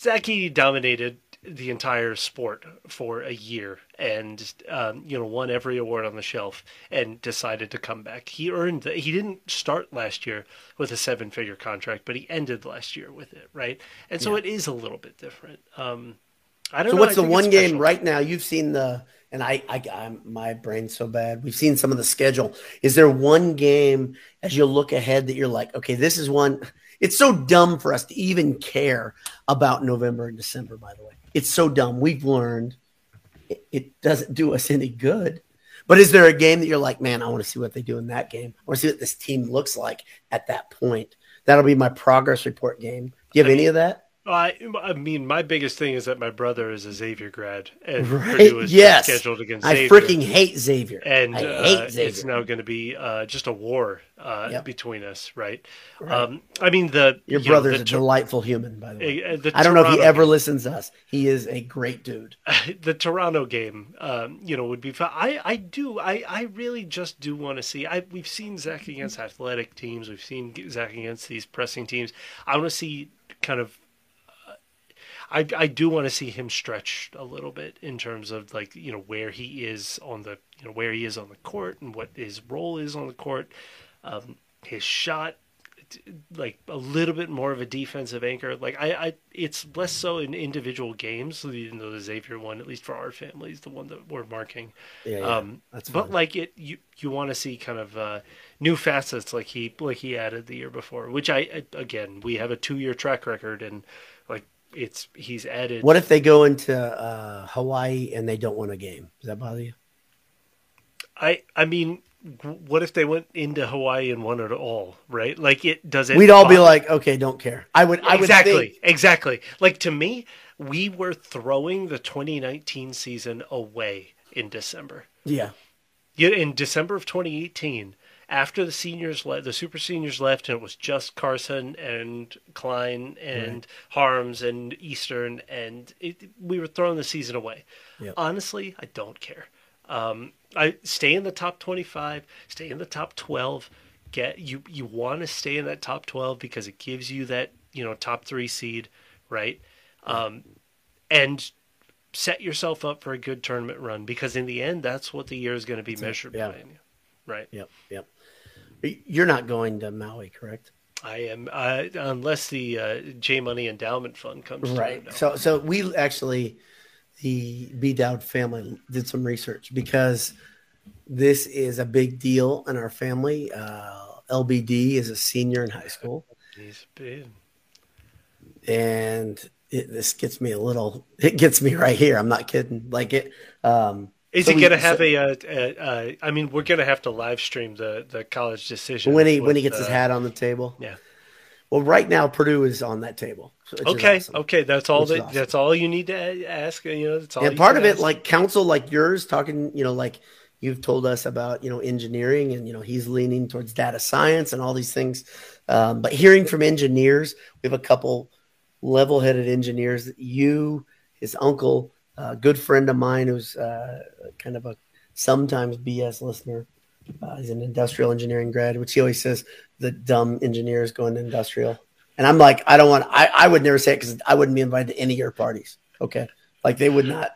Speaker 2: Zaki dominated the entire sport for a year and um, you know won every award on the shelf and decided to come back. He earned the, he didn't start last year with a seven figure contract, but he ended last year with it, right? And so
Speaker 1: Yeah.
Speaker 2: it is a little bit different. Um, I don't
Speaker 1: So
Speaker 2: know.
Speaker 1: what's
Speaker 2: I
Speaker 1: the one game right now? You've seen the and I, I I'm my brain's so bad. We've seen some of the schedule. Is there one game as you look ahead that you're like, okay, this is one. It's so dumb for us to even care about November and December. By the way, it's so dumb. We've learned it, it doesn't do us any good. But is there a game that you're like, man, I want to see what they do in that game? I want to see what this team looks like at that point. That'll be my progress report game. Do you have any of that?
Speaker 2: I, I mean, my biggest thing is that my brother is a Xavier grad, and
Speaker 1: Right?
Speaker 2: Purdue is
Speaker 1: Yes.
Speaker 2: scheduled against
Speaker 1: I
Speaker 2: Xavier.
Speaker 1: freaking hate Xavier.
Speaker 2: and
Speaker 1: I
Speaker 2: uh,
Speaker 1: hate Xavier.
Speaker 2: it's now going to be uh, just a war uh,
Speaker 1: Yep.
Speaker 2: between us, right?
Speaker 1: Right.
Speaker 2: Um, I mean, the
Speaker 1: Your
Speaker 2: you know,
Speaker 1: brother's
Speaker 2: the
Speaker 1: a delightful human, by the way.
Speaker 2: the
Speaker 1: I don't know if he
Speaker 2: Toronto
Speaker 1: ever listens to us. He is a great dude.
Speaker 2: the Toronto game, um, you know, would be fun. I, I do, I, I really just do want to see. I we've seen Zach against athletic teams. We've seen Zach against these pressing teams. I want to see kind of. I, I do want to see him stretched a little bit in terms of like you know where he is on the you know where he is on the court and what his role is on the court, um, his shot, like a little bit more of a defensive anchor. Like I, I it's less so in individual games, even though the Xavier one, at least for our family, is the one that we're marking.
Speaker 1: Yeah, yeah.
Speaker 2: um,
Speaker 1: that's
Speaker 2: but like it, you you want to see kind of uh, new facets, like he like he added the year before. Which I- again, we have a two year track record, and like it's he's added.
Speaker 1: What if they go into uh, Hawaii and they don't win a game? Does that bother you?
Speaker 2: I I mean. What if they went into Hawaii and won it all? Right? Like it does it.
Speaker 1: We'd all be like, okay, don't care. I would. I would
Speaker 2: exactly,
Speaker 1: think-
Speaker 2: exactly. Like to me, we were throwing the 2019 season away in December.
Speaker 1: yeah,
Speaker 2: Yeah, in December of 2018, after the seniors left, the super seniors left, and it was just Carsen and Cline and Haarms and Eastern, and it, we were throwing the season away.
Speaker 1: Yep.
Speaker 2: Honestly, I don't care. Um, I stay in the top 25, stay in the top 12. Get you you want to stay in that top 12 because it gives you that you know top three seed, right? Um, and set yourself up for a good tournament run because in the end, that's what the year is going to be measured
Speaker 1: yeah.
Speaker 2: by. Right.
Speaker 1: yep, yep. You're not going to Maui, correct?
Speaker 2: I am, uh, unless the uh, J Money Endowment Fund comes through,
Speaker 1: Right.
Speaker 2: no.
Speaker 1: So, so we actually, the B Dowd family did some research because this is a big deal in our family. Uh, LBD is a senior in high school.
Speaker 2: He's been-
Speaker 1: and it, this gets me a little it gets me right here i'm not kidding like it um
Speaker 2: Is
Speaker 1: so
Speaker 2: he going to have
Speaker 1: so
Speaker 2: a, uh uh uh I mean, we're going to have to live stream the, the college decision.
Speaker 1: when he when he
Speaker 2: with,
Speaker 1: gets his
Speaker 2: uh,
Speaker 1: hat on the table
Speaker 2: Yeah.
Speaker 1: well right now purdue is on that table
Speaker 2: Okay.
Speaker 1: awesome.
Speaker 2: Okay. That's all that,
Speaker 1: awesome.
Speaker 2: that's all you need to ask. You know, that's all
Speaker 1: and part of it
Speaker 2: ask.
Speaker 1: like counsel like yours talking you know like you've told us about you know engineering and you know he's leaning towards data science and all these things um, but hearing from engineers we have a couple level-headed engineers you his uncle a good friend of mine who's uh, kind of a sometimes bs listener uh, he's an industrial engineering grad which he always says the dumb engineers going to industrial and i'm like i don't want i, I would never say it because i wouldn't be invited to any of your parties okay like they would not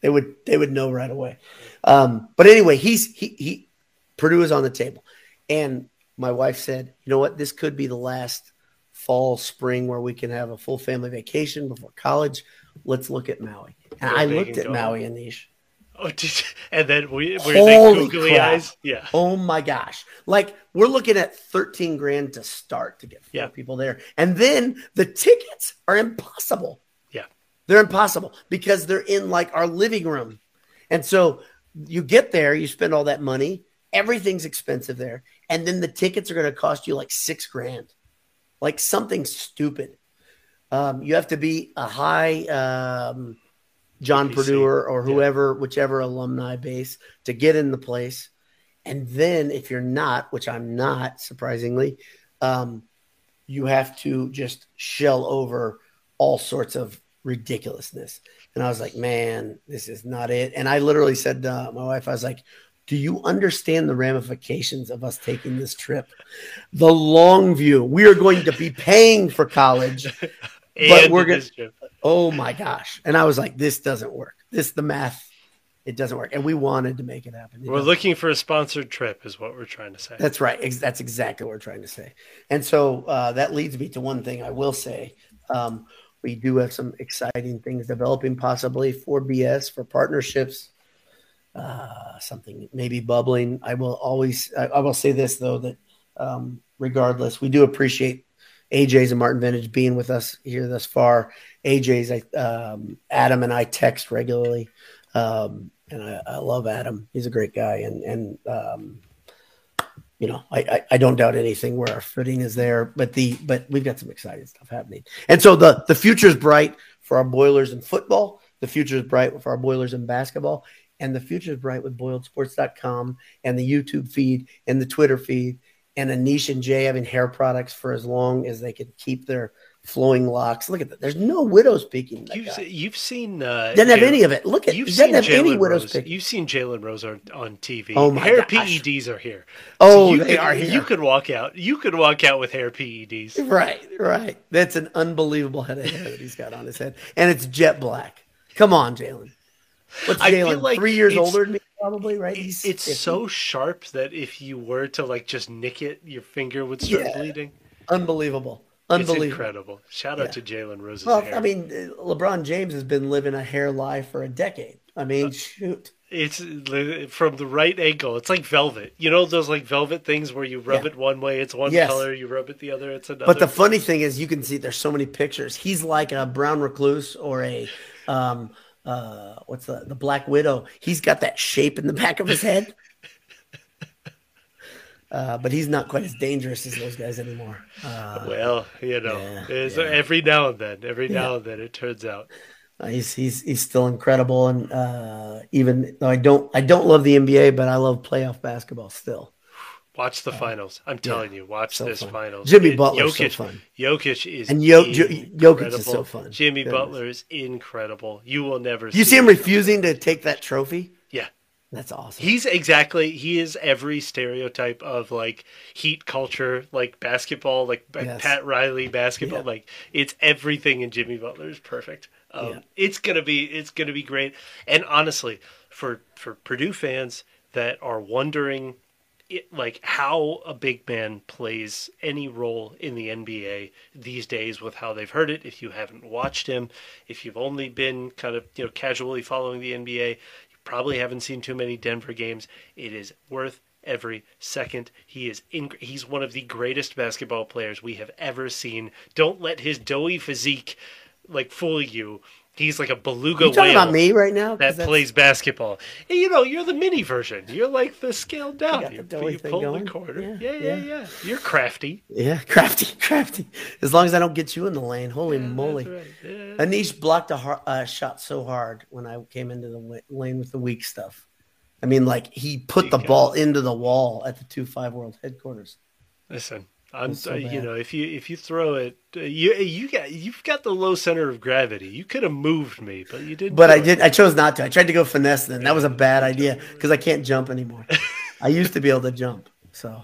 Speaker 1: they would they would know right away. Um, but anyway, he's he he Purdue is on the table, and my wife said, you know what, this could be the last fall spring where we can have a full family vacation before college. Let's look at Maui. And I looked at Maui and Anish.
Speaker 2: Oh, did, and then we were
Speaker 1: Holy
Speaker 2: they googly
Speaker 1: crap.
Speaker 2: eyes. Yeah.
Speaker 1: Oh my gosh. Like we're looking at 13 grand to start to get four
Speaker 2: Yeah.
Speaker 1: people there. And then the tickets are impossible.
Speaker 2: Yeah.
Speaker 1: They're impossible because they're in like our living room. And so you get there, you spend all that money, everything's expensive there. And then the tickets are going to cost you like six grand, like something stupid. Um, you have to be a high um, John Purdue or, or
Speaker 2: Yeah.
Speaker 1: whoever, whichever alumni base to get in the place. And then if you're not, which I'm not surprisingly, um, you have to just shell over all sorts of ridiculousness. And I was like, man, this is not it. And I literally said to my wife, I was like, do you understand the ramifications of us taking this trip? The long view. We are going to be paying for college, but we're going to. Oh my gosh! And I was like, this doesn't work. This the math. It doesn't work, and we wanted to make it happen.
Speaker 2: It we're looking for a sponsored trip, is what we're trying to say.
Speaker 1: That's right. That's exactly what we're trying to say. And so uh, that leads me to one thing I will say. Um, we do have some exciting things developing, possibly for BS for partnerships uh, something maybe bubbling. I will always, I, I will say this though, that um, regardless, we do appreciate AJ's and Martin Vintage being with us here thus far. AJ's, um, Adam and I text regularly. Um, and I, I, love Adam. He's a great guy. And, and, um, you know, I, I, I, don't doubt anything where our footing is there, but the, but we've got some exciting stuff happening. And so the, the future is bright for our boilers in football. The future is bright for our boilers in basketball and the future is bright with boiledsports.com and the YouTube feed and the Twitter feed and Anish and Jay having hair products for as long as they can keep their flowing locks. Look at that. There's no widows peeking.
Speaker 2: You've, you've, seen uh,
Speaker 1: doesn't have any of it. Look at you've doesn't have Jalen any widows
Speaker 2: Rose. You've seen Jalen Rose on, on TV.
Speaker 1: Oh my
Speaker 2: hair
Speaker 1: gosh.
Speaker 2: PEDs are here.
Speaker 1: Oh,
Speaker 2: so
Speaker 1: they
Speaker 2: could,
Speaker 1: are here.
Speaker 2: You could walk out. You could walk out with hair PEDs.
Speaker 1: Right, right. That's an unbelievable head of hair that he's got on his head, and it's jet black. Come on, Jalen. What's Jalen? Like three years older than me, probably, right?
Speaker 2: He's it's so sharp that if you were to like just nick it, your finger would start yeah. bleeding.
Speaker 1: Unbelievable. Unbelievable.
Speaker 2: It's incredible. Shout out yeah. to Jalen Rose's
Speaker 1: well,
Speaker 2: hair.
Speaker 1: I mean, LeBron James has been living a hair life for a decade. I mean, uh, shoot.
Speaker 2: It's from the right angle. It's like velvet. You know those like velvet things where you rub yeah. it one way, it's one yes. color. You rub it the other, it's another.
Speaker 1: But the funny thing is, you can see there's so many pictures. He's like a brown recluse or a um, uh, what's the the Black Widow? He's got that shape in the back of his head. Uh, but he's not quite as dangerous as those guys anymore. Uh,
Speaker 2: well, you know, yeah, yeah. every now and then, every now yeah. and then, it turns out
Speaker 1: uh, he's he's he's still incredible. And uh, even though I don't I don't love the NBA, but I love playoff basketball still.
Speaker 2: Watch the uh, finals. I'm telling you, watch so this fun. finals.
Speaker 1: Jimmy Butler Jokic, so fun.
Speaker 2: Jokic is
Speaker 1: and Yo- Jokic is so fun.
Speaker 2: Jimmy Goodness. Butler is incredible. You will never.
Speaker 1: You see, see him refusing to take that trophy.
Speaker 2: Yeah,
Speaker 1: that's awesome.
Speaker 2: He's exactly he is every stereotype of like heat culture, like basketball, like yes. Pat Riley basketball. Yeah. Like it's everything in Jimmy Butler is perfect. Um, yeah. It's gonna be it's gonna be great. And honestly, for for Purdue fans that are wondering it, like how a big man plays any role in the NBA these days with how they've heard it. If you haven't watched him, if you've only been kind of you know casually following the NBA, you probably haven't seen too many Denver games. It is worth every second. He is in, he's one of the greatest basketball players we have ever seen. Don't let his doughy physique like fool you. He's like a beluga
Speaker 1: you talking
Speaker 2: whale
Speaker 1: about me right now
Speaker 2: that plays basketball. And, you know, you're the mini version. You're like the scaled down. You, you, you pull going. the corner. Yeah yeah, yeah, yeah, yeah, You're crafty.
Speaker 1: Yeah, crafty, crafty. As long as I don't get you in the lane. Holy moly! Right. Yeah. Anish blocked a uh, shot so hard when I came into the lane with the weak stuff. I mean, like he put the ball into the wall at the two five world headquarters.
Speaker 2: Listen, I'm, so you know, if you if you throw it, uh, you you got you've got the low center of gravity. You could have moved me, but you didn't.
Speaker 1: But I did. I chose not to. I tried to go finesse. Then that was a bad idea because I can't jump anymore. I used to be able to jump. So,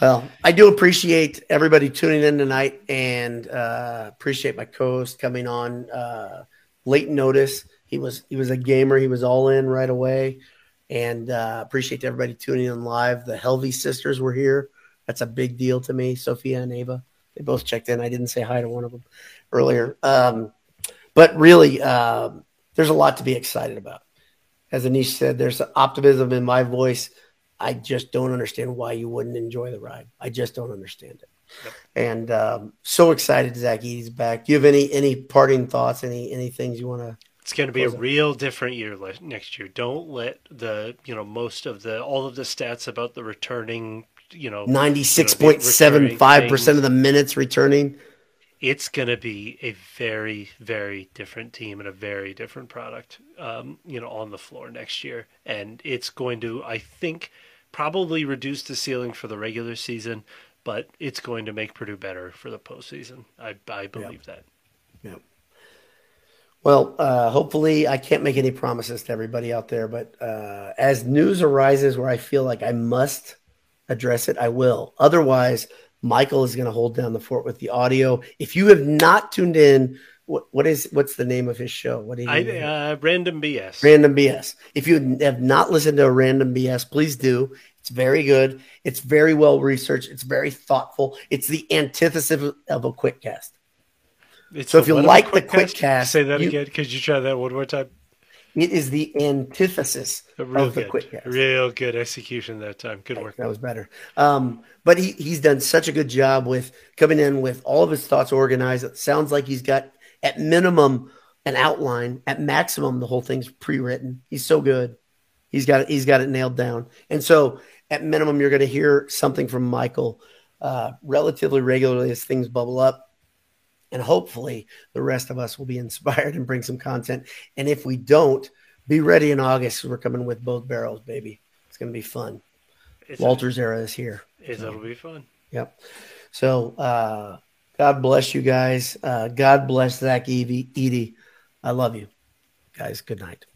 Speaker 1: well, I do appreciate everybody tuning in tonight, and uh, appreciate my co-host coming on uh, late notice. He was he was a gamer. He was all in right away, and uh, appreciate everybody tuning in live. The Helvey sisters were here that's a big deal to me. Sophia and Ava, they both checked in. I didn't say hi to one of them earlier. Um, but really, um, there's a lot to be excited about. As Anish said, there's optimism in my voice. I just don't understand why you wouldn't enjoy the ride. I just don't understand it. Yep. And um, so excited Zach Edey's back. Do you have any any parting thoughts? Any any things you want to?
Speaker 2: It's going to be a real different year next year. Don't let the you know most of the all of the stats about the returning you know,
Speaker 1: 96.75% of the minutes returning.
Speaker 2: It's going to be a very, very different team and a very different product, um, you know, on the floor next year. And it's going to, I think, probably reduce the ceiling for the regular season, but it's going to make Purdue better for the postseason. I I believe
Speaker 1: Yeah.
Speaker 2: that.
Speaker 1: Yeah. Well, uh, hopefully, I can't make any promises to everybody out there, but uh, as news arises where I feel like I must address it, I will. Otherwise, Michael is going to hold down the fort with the audio. If you have not tuned in, what, what is what's the name of his show? What do you
Speaker 2: I uh, random BS.
Speaker 1: Random BS. If you have not listened to a Random BS, please do. It's very good. It's very well researched. It's very thoughtful. It's the antithesis of a quick cast.
Speaker 2: It's
Speaker 1: So if you
Speaker 2: what of a
Speaker 1: like the
Speaker 2: quick
Speaker 1: quick
Speaker 2: cast-
Speaker 1: cast,
Speaker 2: say that
Speaker 1: you-
Speaker 2: again. Could you try that one more time?
Speaker 1: It is the antithesis
Speaker 2: Real
Speaker 1: of the
Speaker 2: good,
Speaker 1: quick cast.
Speaker 2: real good execution that time. Good work.
Speaker 1: That was better. Um, but he, he's done such a good job with coming in with all of his thoughts organized. It sounds like he's got, at minimum, an outline. At maximum, the whole thing's pre-written. He's so good. He's got it. He's got it nailed down. And so, at minimum, you're going to hear something from Michael uh, relatively regularly as things bubble up. And hopefully, the rest of us will be inspired and bring some content. And if we don't, be ready in August. We're coming with both barrels, baby. It's going to be fun.
Speaker 2: It's,
Speaker 1: Walter's era is here.
Speaker 2: it's, it'll be fun.
Speaker 1: Yep. So uh, God bless you guys. Uh, God bless Zach Evie, Edey. I love you guys. Good night.